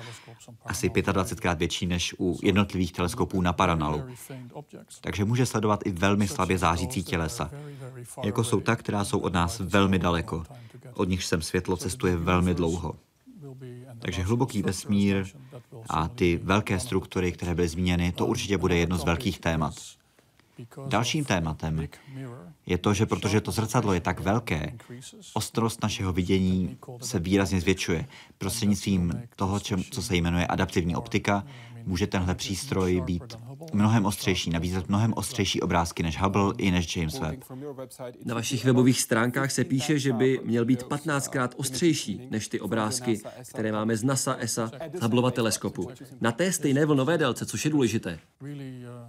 Speaker 2: asi 25krát větší než u jednotlivých teleskopů na Paranalu. Takže může sledovat i velmi slabě zářící tělesa, jako jsou ta, která jsou od nás velmi daleko. Od nich sem světlo cestuje velmi dlouho. Takže hluboký vesmír a ty velké struktury, které byly zmíněny, to určitě bude jedno z velkých témat. Dalším tématem je to, že protože to zrcadlo je tak velké, ostrost našeho vidění se výrazně zvětšuje. Prostřednictvím toho, co se jmenuje adaptivní optika, může tenhle přístroj být mnohem ostřejší, nabízet mnohem ostřejší obrázky než Hubble i než James Webb.
Speaker 1: Na vašich webových stránkách se píše, že by měl být 15krát ostřejší než ty obrázky, které máme z NASA, ESA, z Hubbleova teleskopu. Na té stejné vlnové délce, což je důležité.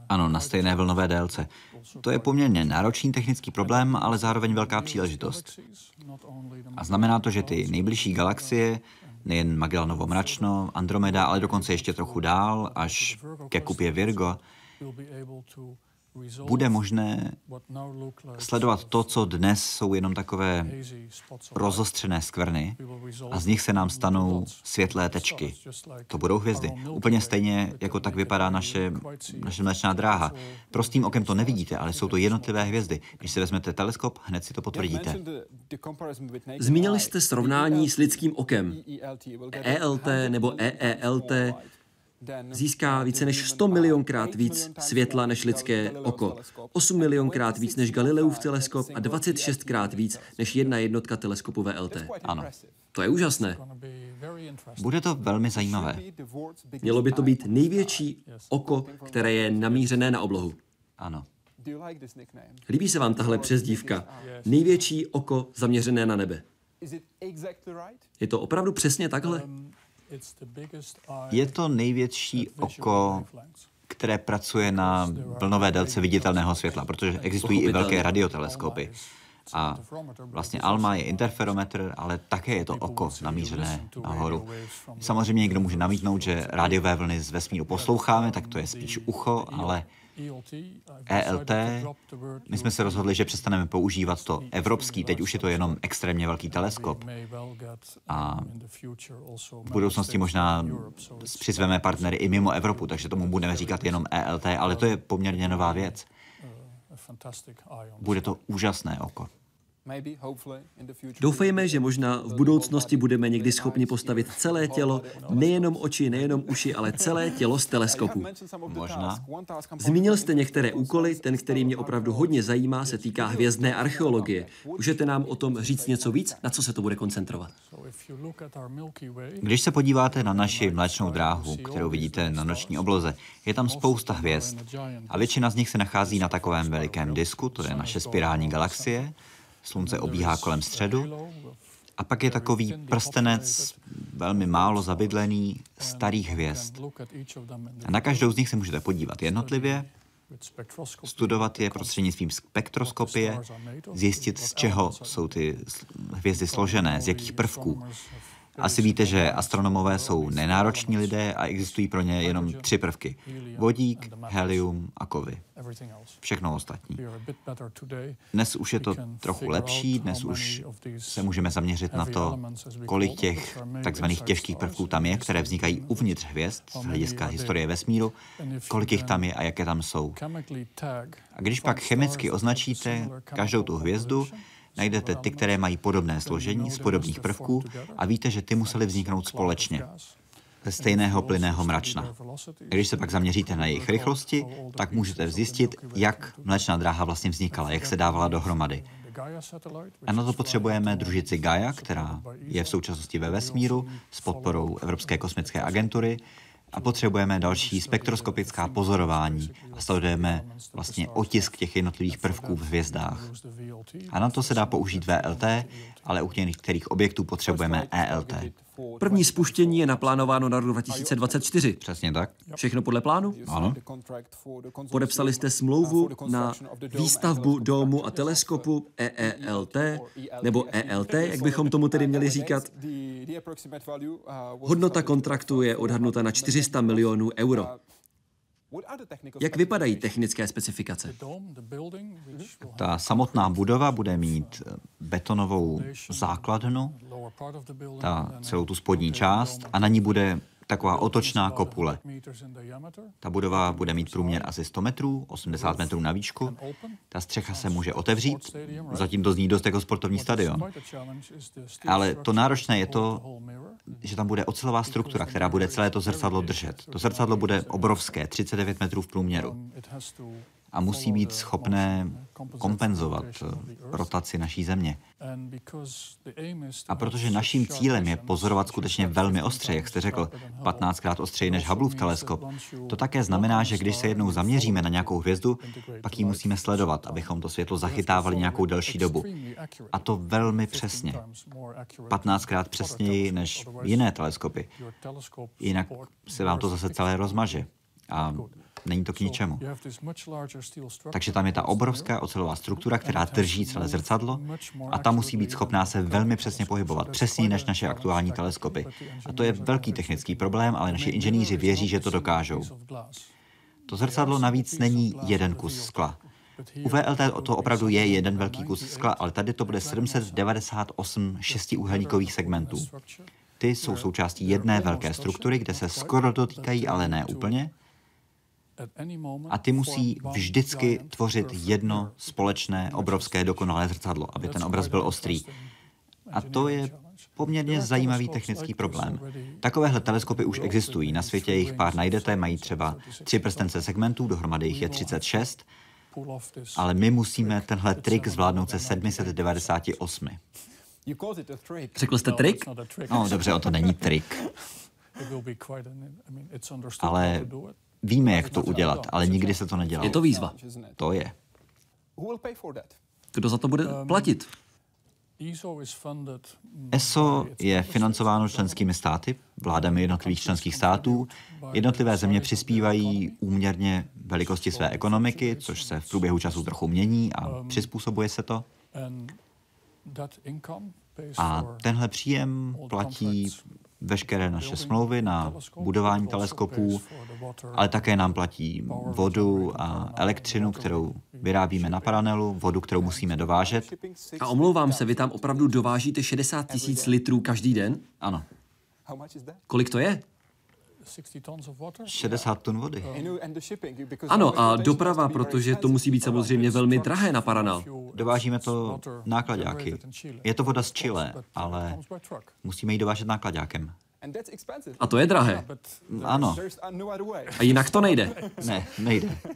Speaker 2: Ano, na stejné vlnové délce. To je poměrně náročný technický problém, ale zároveň velká příležitost. A znamená to, že ty nejbližší galaxie, nejen Magellanovo mračno, Andromeda, ale dokonce ještě trochu dál, až ke kupě Virgo, bude možné sledovat to, co dnes jsou jenom takové rozostřené skvrny a z nich se nám stanou světlé tečky. To budou hvězdy. Úplně stejně, jako tak vypadá naše, naše mlečná dráha. Prostým okem to nevidíte, ale jsou to jednotlivé hvězdy. Když si vezmete teleskop, hned si to potvrdíte.
Speaker 1: Zmínili jste srovnání s lidským okem. ELT nebo EELT získá více než 100 milionkrát víc světla než lidské oko, 8 milionkrát víc než Galileův teleskop a 26krát víc než jedna jednotka teleskopu VLT.
Speaker 2: Ano.
Speaker 1: To je úžasné.
Speaker 2: Bude to velmi zajímavé.
Speaker 1: Mělo by to být největší oko, které je namířené na oblohu.
Speaker 2: Ano.
Speaker 1: Líbí se vám tahle přezdívka? Největší oko zaměřené na nebe. Je to opravdu přesně takhle?
Speaker 2: Je to největší oko, které pracuje na vlnové délce viditelného světla, protože existují i velké radioteleskopy. A vlastně ALMA je interferometr, ale také je to oko namířené nahoru. Samozřejmě někdo může namítnout, že rádiové vlny z vesmíru posloucháme, tak to je spíš ucho, ale ELT, my jsme se rozhodli, že přestaneme používat to evropský, teď už je to jenom extrémně velký teleskop. A v budoucnosti možná přizveme partnery i mimo Evropu, takže tomu budeme říkat jenom ELT, ale to je poměrně nová věc. Bude to úžasné oko.
Speaker 1: Doufejme, že možná v budoucnosti budeme někdy schopni postavit celé tělo, nejenom oči, nejenom [laughs] uši, ale celé tělo z teleskopu.
Speaker 2: Možná.
Speaker 1: Zmínil jste některé úkoly, ten, který mě opravdu hodně zajímá, se týká hvězdné archeologie. Můžete nám o tom říct něco víc, na co se to bude koncentrovat?
Speaker 2: Když se podíváte na naši mléčnou dráhu, kterou vidíte na noční obloze, je tam spousta hvězd a většina z nich se nachází na takovém velikém disku, to je naše spirální galaxie, Slunce obíhá kolem středu a pak je takový prstenec, velmi málo zabydlený, starých hvězd. A na každou z nich se můžete podívat jednotlivě, studovat je prostřednictvím spektroskopie, zjistit, z čeho jsou ty hvězdy složené, z jakých prvků. Asi víte, že astronomové jsou nenároční lidé a existují pro ně jenom tři prvky. Vodík, helium a kovy. Všechno ostatní. Dnes už je to trochu lepší, dnes už se můžeme zaměřit na to, kolik těch takzvaných těžkých prvků tam je, které vznikají uvnitř hvězd z hlediska historie vesmíru, kolik jich tam je a jaké tam jsou. A když pak chemicky označíte každou tu hvězdu, najdete ty, které mají podobné složení z podobných prvků a víte, že ty musely vzniknout společně ze stejného plynného mračna. Když se pak zaměříte na jejich rychlosti, tak můžete zjistit, jak mléčná dráha vlastně vznikala, jak se dávala dohromady. A na to potřebujeme družici Gaia, která je v současnosti ve vesmíru s podporou Evropské kosmické agentury a potřebujeme další spektroskopická pozorování a sledujeme vlastně otisk těch jednotlivých prvků v hvězdách. A na to se dá použít VLT, ale u některých objektů potřebujeme ELT.
Speaker 1: První spuštění je naplánováno na rok 2024.
Speaker 2: Přesně tak.
Speaker 1: Všechno podle plánu?
Speaker 2: Ano.
Speaker 1: Podepsali jste smlouvu na výstavbu domu a teleskopu EELT, nebo ELT, jak bychom tomu tedy měli říkat. Hodnota kontraktu je odhadnuta na 400 milionů euro. Jak vypadají technické specifikace?
Speaker 2: Ta samotná budova bude mít betonovou základnu, ta celou tu spodní část a na ní bude taková otočná kopule. Ta budova bude mít průměr asi 100 metrů, 80 metrů na výšku. Ta střecha se může otevřít, zatím to zní dost jako sportovní stadion. Ale to náročné je to, že tam bude ocelová struktura, která bude celé to zrcadlo držet. To zrcadlo bude obrovské, 39 metrů v průměru. A musí být schopné kompenzovat rotaci naší země. A protože naším cílem je pozorovat skutečně velmi ostře, jak jste řekl, 15krát ostřeji než Hubbleův teleskop, to také znamená, že když se jednou zaměříme na nějakou hvězdu, pak ji musíme sledovat, abychom to světlo zachytávali nějakou delší dobu. A to velmi přesně. 15krát přesněji než jiné teleskopy. Jinak se vám to zase celé rozmaže. A není to k ničemu. Takže tam je ta obrovská ocelová struktura, která drží celé zrcadlo a ta musí být schopná se velmi přesně pohybovat, přesněji než naše aktuální teleskopy. A to je velký technický problém, ale naši inženýři věří, že to dokážou. To zrcadlo navíc není jeden kus skla. U VLT to opravdu je jeden velký kus skla, ale tady to bude 798 šestiúhelníkových segmentů. Ty jsou součástí jedné velké struktury, kde se skoro dotýkají, ale ne úplně. A ty musí vždycky tvořit jedno společné, obrovské, dokonalé zrcadlo, aby ten obraz byl ostrý. A to je poměrně zajímavý technický problém. Takovéhle teleskopy už existují. Na světě jich pár najdete, mají třeba tři prstence segmentů, dohromady jich je 36, ale my musíme tenhle trik zvládnout se 798.
Speaker 1: Řekl jste trik?
Speaker 2: No, dobře, o to není trik. Ale Víme, jak to udělat, ale nikdy se to nedělá.
Speaker 1: Je to výzva.
Speaker 2: To je.
Speaker 1: Kdo za to bude platit?
Speaker 2: ESO je financováno členskými státy, vládami jednotlivých členských států. Jednotlivé země přispívají úměrně velikosti své ekonomiky, což se v průběhu času trochu mění a přizpůsobuje se to. A tenhle příjem platí veškeré naše smlouvy na budování teleskopů, ale také nám platí vodu a elektřinu, kterou vyrábíme na panelu, vodu, kterou musíme dovážet.
Speaker 1: A omlouvám se, vy tam opravdu dovážíte 60 tisíc litrů každý den?
Speaker 2: Ano.
Speaker 1: Kolik to je?
Speaker 2: 60 tun vody.
Speaker 1: Ano, a doprava, protože to musí být samozřejmě velmi drahé na Paranal.
Speaker 2: Dovážíme to nákladáky. Je to voda z Chile, ale musíme ji dovážet nákladákem.
Speaker 1: A to je drahé.
Speaker 2: Ano.
Speaker 1: A jinak to nejde. [laughs]
Speaker 2: Ne, nejde. [laughs]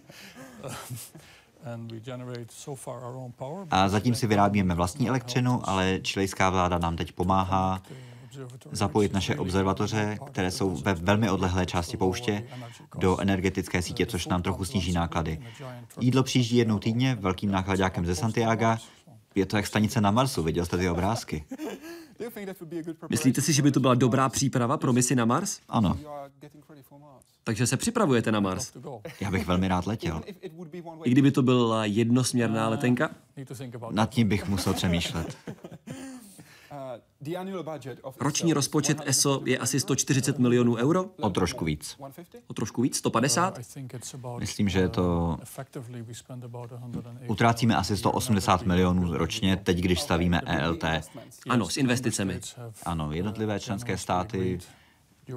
Speaker 2: A zatím si vyrábíme vlastní elektřinu, ale čilejská vláda nám teď pomáhá zapojit naše observatoře, které jsou ve velmi odlehlé části pouště, do energetické sítě, což nám trochu sníží náklady. Jídlo přijíždí jednou týdně velkým nákladákem ze Santiago. Je to jak stanice na Marsu, viděl jste ty obrázky.
Speaker 1: Myslíte si, že by to byla dobrá příprava pro misi na Mars?
Speaker 2: Ano.
Speaker 1: Takže se připravujete na Mars?
Speaker 2: Já bych velmi rád letěl.
Speaker 1: I kdyby to byla jednosměrná letenka?
Speaker 2: Nad tím bych musel přemýšlet.
Speaker 1: Roční rozpočet ESO je asi 140 milionů euro?
Speaker 2: O trošku víc.
Speaker 1: O trošku víc? 150?
Speaker 2: Myslím, že je to... Utrácíme asi 180 milionů ročně, teď když stavíme ELT.
Speaker 1: Ano, s investicemi.
Speaker 2: Ano, jednotlivé členské státy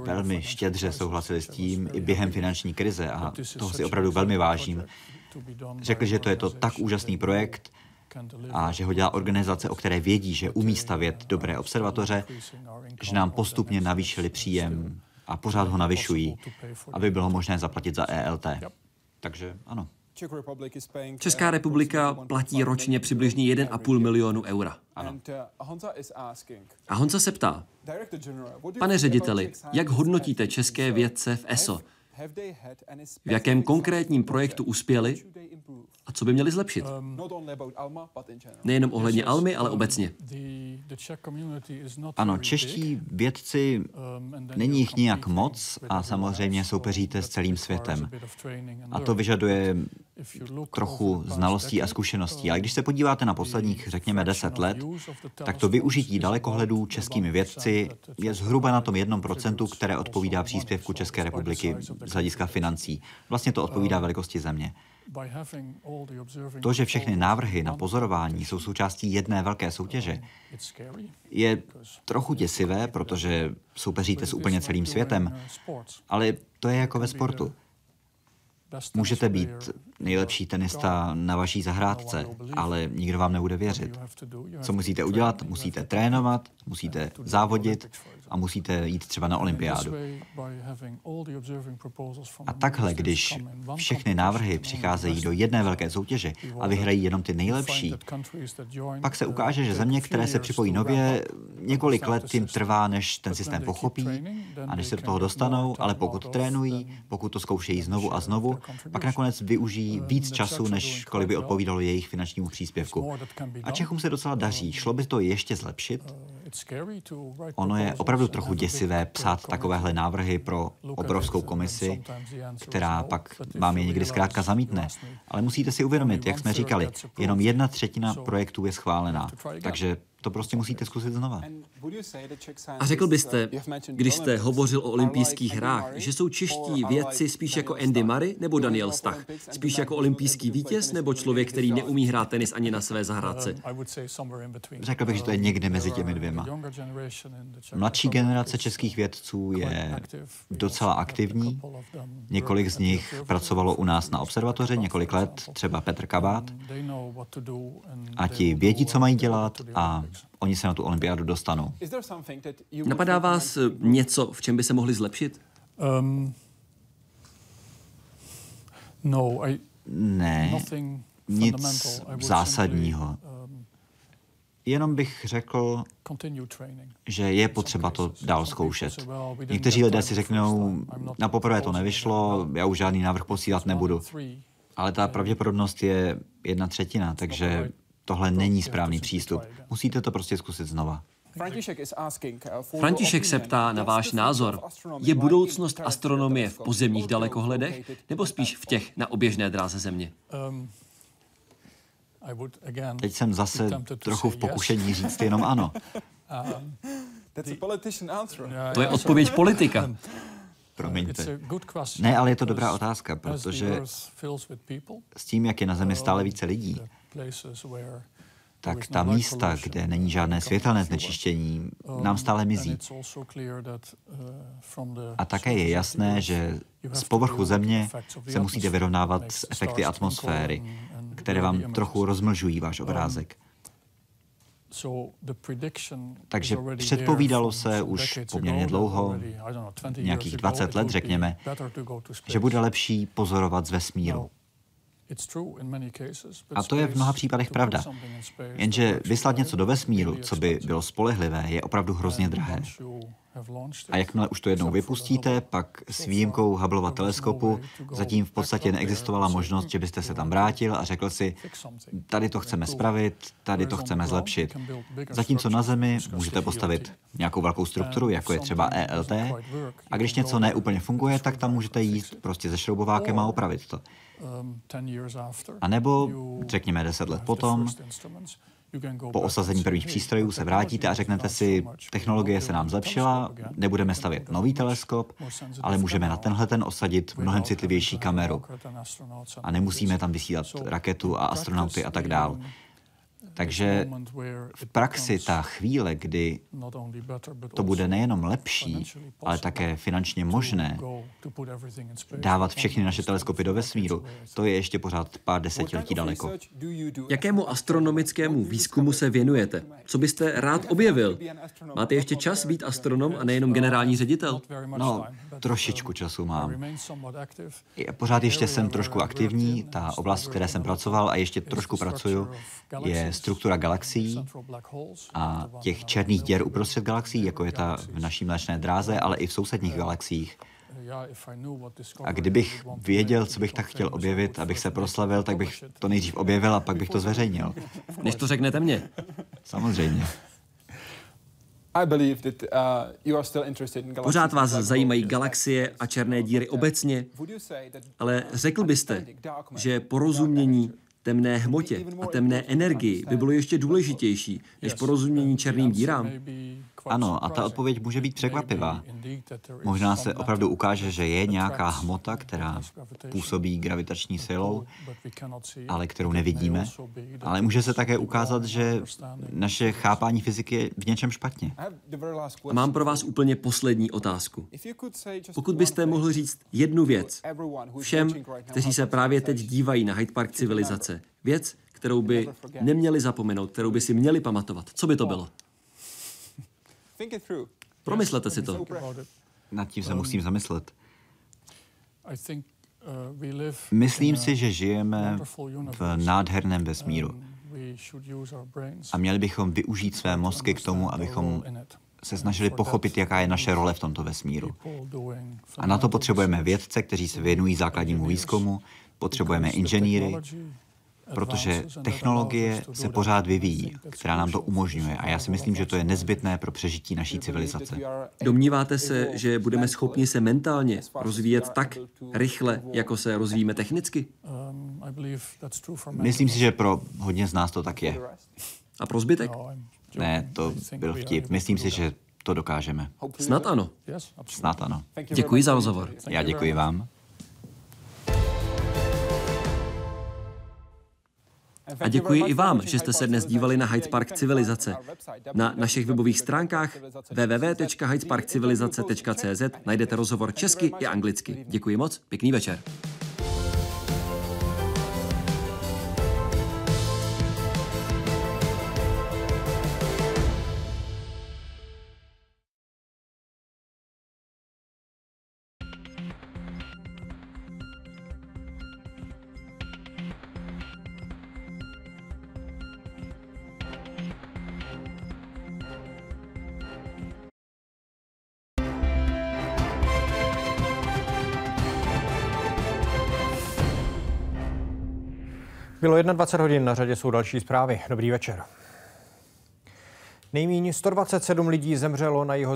Speaker 2: velmi štědře souhlasili s tím i během finanční krize a toho si opravdu velmi vážím. Řekli, že to je to tak úžasný projekt, a že ho dělá organizace, o které vědí, že umí stavět dobré observatoře, že nám postupně navýšili příjem a pořád ho navyšují, aby bylo možné zaplatit za ELT. Takže ano.
Speaker 1: Česká republika platí ročně přibližně 1,5 milionu eura.
Speaker 2: Ano.
Speaker 1: A Honza se ptá, pane řediteli, jak hodnotíte české vědce v ESO? V jakém konkrétním projektu uspěli a co by měli zlepšit? Nejenom ohledně Almy, ale obecně.
Speaker 2: Ano, čeští vědci, není jich nijak moc a samozřejmě soupeříte s celým světem. A to vyžaduje trochu znalostí a zkušeností. Ale když se podíváte na posledních, řekněme, deset let, tak to využití dalekohledů českými vědci je zhruba na tom jednom procentu, které odpovídá příspěvku České republiky z hlediska financí. Vlastně to odpovídá velikosti země. To, že všechny návrhy na pozorování jsou součástí jedné velké soutěže, je trochu děsivé, protože soupeříte s úplně celým světem, ale to je jako ve sportu. Můžete být nejlepší tenista na vaší zahrádce, ale nikdo vám nebude věřit. Co musíte udělat? Musíte trénovat, musíte závodit a musíte jít třeba na olympiádu. A takhle, když všechny návrhy přicházejí do jedné velké soutěže a vyhrají jenom ty nejlepší, pak se ukáže, že země, které se připojí nově, několik let jim trvá, než ten systém pochopí a než se do toho dostanou, ale pokud trénují, pokud to zkoušejí znovu a znovu, pak nakonec využijí víc času, než kolik by odpovídalo jejich finančnímu příspěvku. A Čechům se docela daří. Šlo by to ještě zlepšit? Ono je opravdu trochu děsivé psát takovéhle návrhy pro obrovskou komisi, která pak vám je někdy zkrátka zamítne. Ale musíte si uvědomit, jak jsme říkali, jenom jedna třetina projektů je schválená. Takže to prostě musíte zkusit znova.
Speaker 1: A řekl byste, když jste hovořil o olympijských hrách, že jsou čeští vědci spíš jako Andy Murray nebo Daniel Stach? Spíš jako olympijský vítěz nebo člověk, který neumí hrát tenis ani na své zahrádce?
Speaker 2: Řekl bych, že to je někde mezi těmi dvěma. Mladší generace českých vědců je docela aktivní. Několik z nich pracovalo u nás na observatoři několik let, třeba Petr Kabát. A ti vědí, co mají dělat a oni se na tu olympiádu dostanou.
Speaker 1: Napadá vás něco, v čem by se mohli zlepšit? Um,
Speaker 2: no, I, ne, nic zásadního. Um, Jenom bych řekl, že je potřeba to dál zkoušet. Někteří lidé si řeknou, na poprvé to nevyšlo, já už žádný návrh posílat nebudu. Ale ta pravděpodobnost je jedna třetina, takže tohle není správný přístup. Musíte to prostě zkusit znova.
Speaker 1: František se ptá na váš názor. Je budoucnost astronomie v pozemních dalekohledech nebo spíš v těch na oběžné dráze Země? Um,
Speaker 2: Teď jsem zase trochu v pokušení říct [laughs] jenom ano.
Speaker 1: To je odpověď politika. [laughs]
Speaker 2: Promiňte. Ne, ale je to dobrá otázka, protože s tím, jak je na Zemi stále více lidí, tak ta místa, kde není žádné světelné znečištění, nám stále mizí. A také je jasné, že z povrchu Země se musíte vyrovnávat s efekty atmosféry, které vám trochu rozmlžují váš obrázek. Takže předpovídalo se už poměrně dlouho, nějakých 20 let řekněme, že bude lepší pozorovat z vesmíru. A to je v mnoha případech pravda. Jenže vyslat něco do vesmíru, co by bylo spolehlivé, je opravdu hrozně drahé. A jakmile už to jednou vypustíte, pak s výjimkou Hubbleova teleskopu zatím v podstatě neexistovala možnost, že byste se tam vrátil a řekl si, tady to chceme spravit, tady to chceme zlepšit. Zatímco na Zemi můžete postavit nějakou velkou strukturu, jako je třeba ELT, a když něco neúplně funguje, tak tam můžete jít prostě se šroubovákem a opravit to. A nebo, řekněme, deset let potom, po osazení prvních přístrojů se vrátíte a řeknete si, technologie se nám zlepšila, nebudeme stavět nový teleskop, ale můžeme na tenhle ten osadit mnohem citlivější kameru. A nemusíme tam vysílat raketu a astronauty a tak dále. Takže v praxi ta chvíle, kdy to bude nejenom lepší, ale také finančně možné dávat všechny naše teleskopy do vesmíru, to je ještě pořád pár desetiletí daleko.
Speaker 1: Jakému astronomickému výzkumu se věnujete? Co byste rád objevil? Máte ještě čas být astronom a nejenom generální ředitel?
Speaker 2: No, trošičku času mám. Pořád ještě jsem trošku aktivní. Ta oblast, v které jsem pracoval a ještě trošku pracuju, je struktura galaxií a těch černých děr uprostřed galaxií, jako je ta v naší mléčné dráze, ale i v sousedních galaxiích. A kdybych věděl, co bych tak chtěl objevit, abych se proslavil, tak bych to nejdřív objevil a pak bych to zveřejnil.
Speaker 1: Než to řeknete mně.
Speaker 2: Samozřejmě.
Speaker 1: Uh, Pořád vás zajímají galaxie a černé díry obecně, ale řekl byste, že porozumění temné hmotě a temné energii by bylo ještě důležitější než porozumění černým dírám?
Speaker 2: Ano, a ta odpověď může být překvapivá. Možná se opravdu ukáže, že je nějaká hmota, která působí gravitační silou, ale kterou nevidíme. Ale může se také ukázat, že naše chápání fyziky je v něčem špatně.
Speaker 1: Mám pro vás úplně poslední otázku. Pokud byste mohl říct jednu věc všem, kteří se právě teď dívají na Hyde Park civilizace, věc, kterou by neměli zapomenout, kterou by si měli pamatovat, co by to bylo? Promyslete si to.
Speaker 2: Nad tím se musím zamyslet. Myslím si, že žijeme v nádherném vesmíru a měli bychom využít své mozky k tomu, abychom se snažili pochopit, jaká je naše role v tomto vesmíru. A na to potřebujeme vědce, kteří se věnují základnímu výzkumu, potřebujeme inženýry, protože technologie se pořád vyvíjí, která nám to umožňuje a já si myslím, že to je nezbytné pro přežití naší civilizace.
Speaker 1: Domníváte se, že budeme schopni se mentálně rozvíjet tak rychle, jako se rozvíjíme technicky?
Speaker 2: Myslím si, že pro hodně z nás to tak je.
Speaker 1: A pro zbytek?
Speaker 2: Ne, to byl vtip. Myslím si, že to dokážeme.
Speaker 1: Snad ano.
Speaker 2: Snad ano.
Speaker 1: Děkuji za rozhovor.
Speaker 2: Já děkuji vám.
Speaker 1: A děkuji i vám, že jste se dnes dívali na Hyde Park Civilizace. Na našich webových stránkách www.hydeparkcivilizace.cz najdete rozhovor česky i anglicky. Děkuji moc, pěkný večer.
Speaker 9: Bylo 21 hodin, na řadě jsou další zprávy. Dobrý večer. Nejméně 127 lidí zemřelo na jeho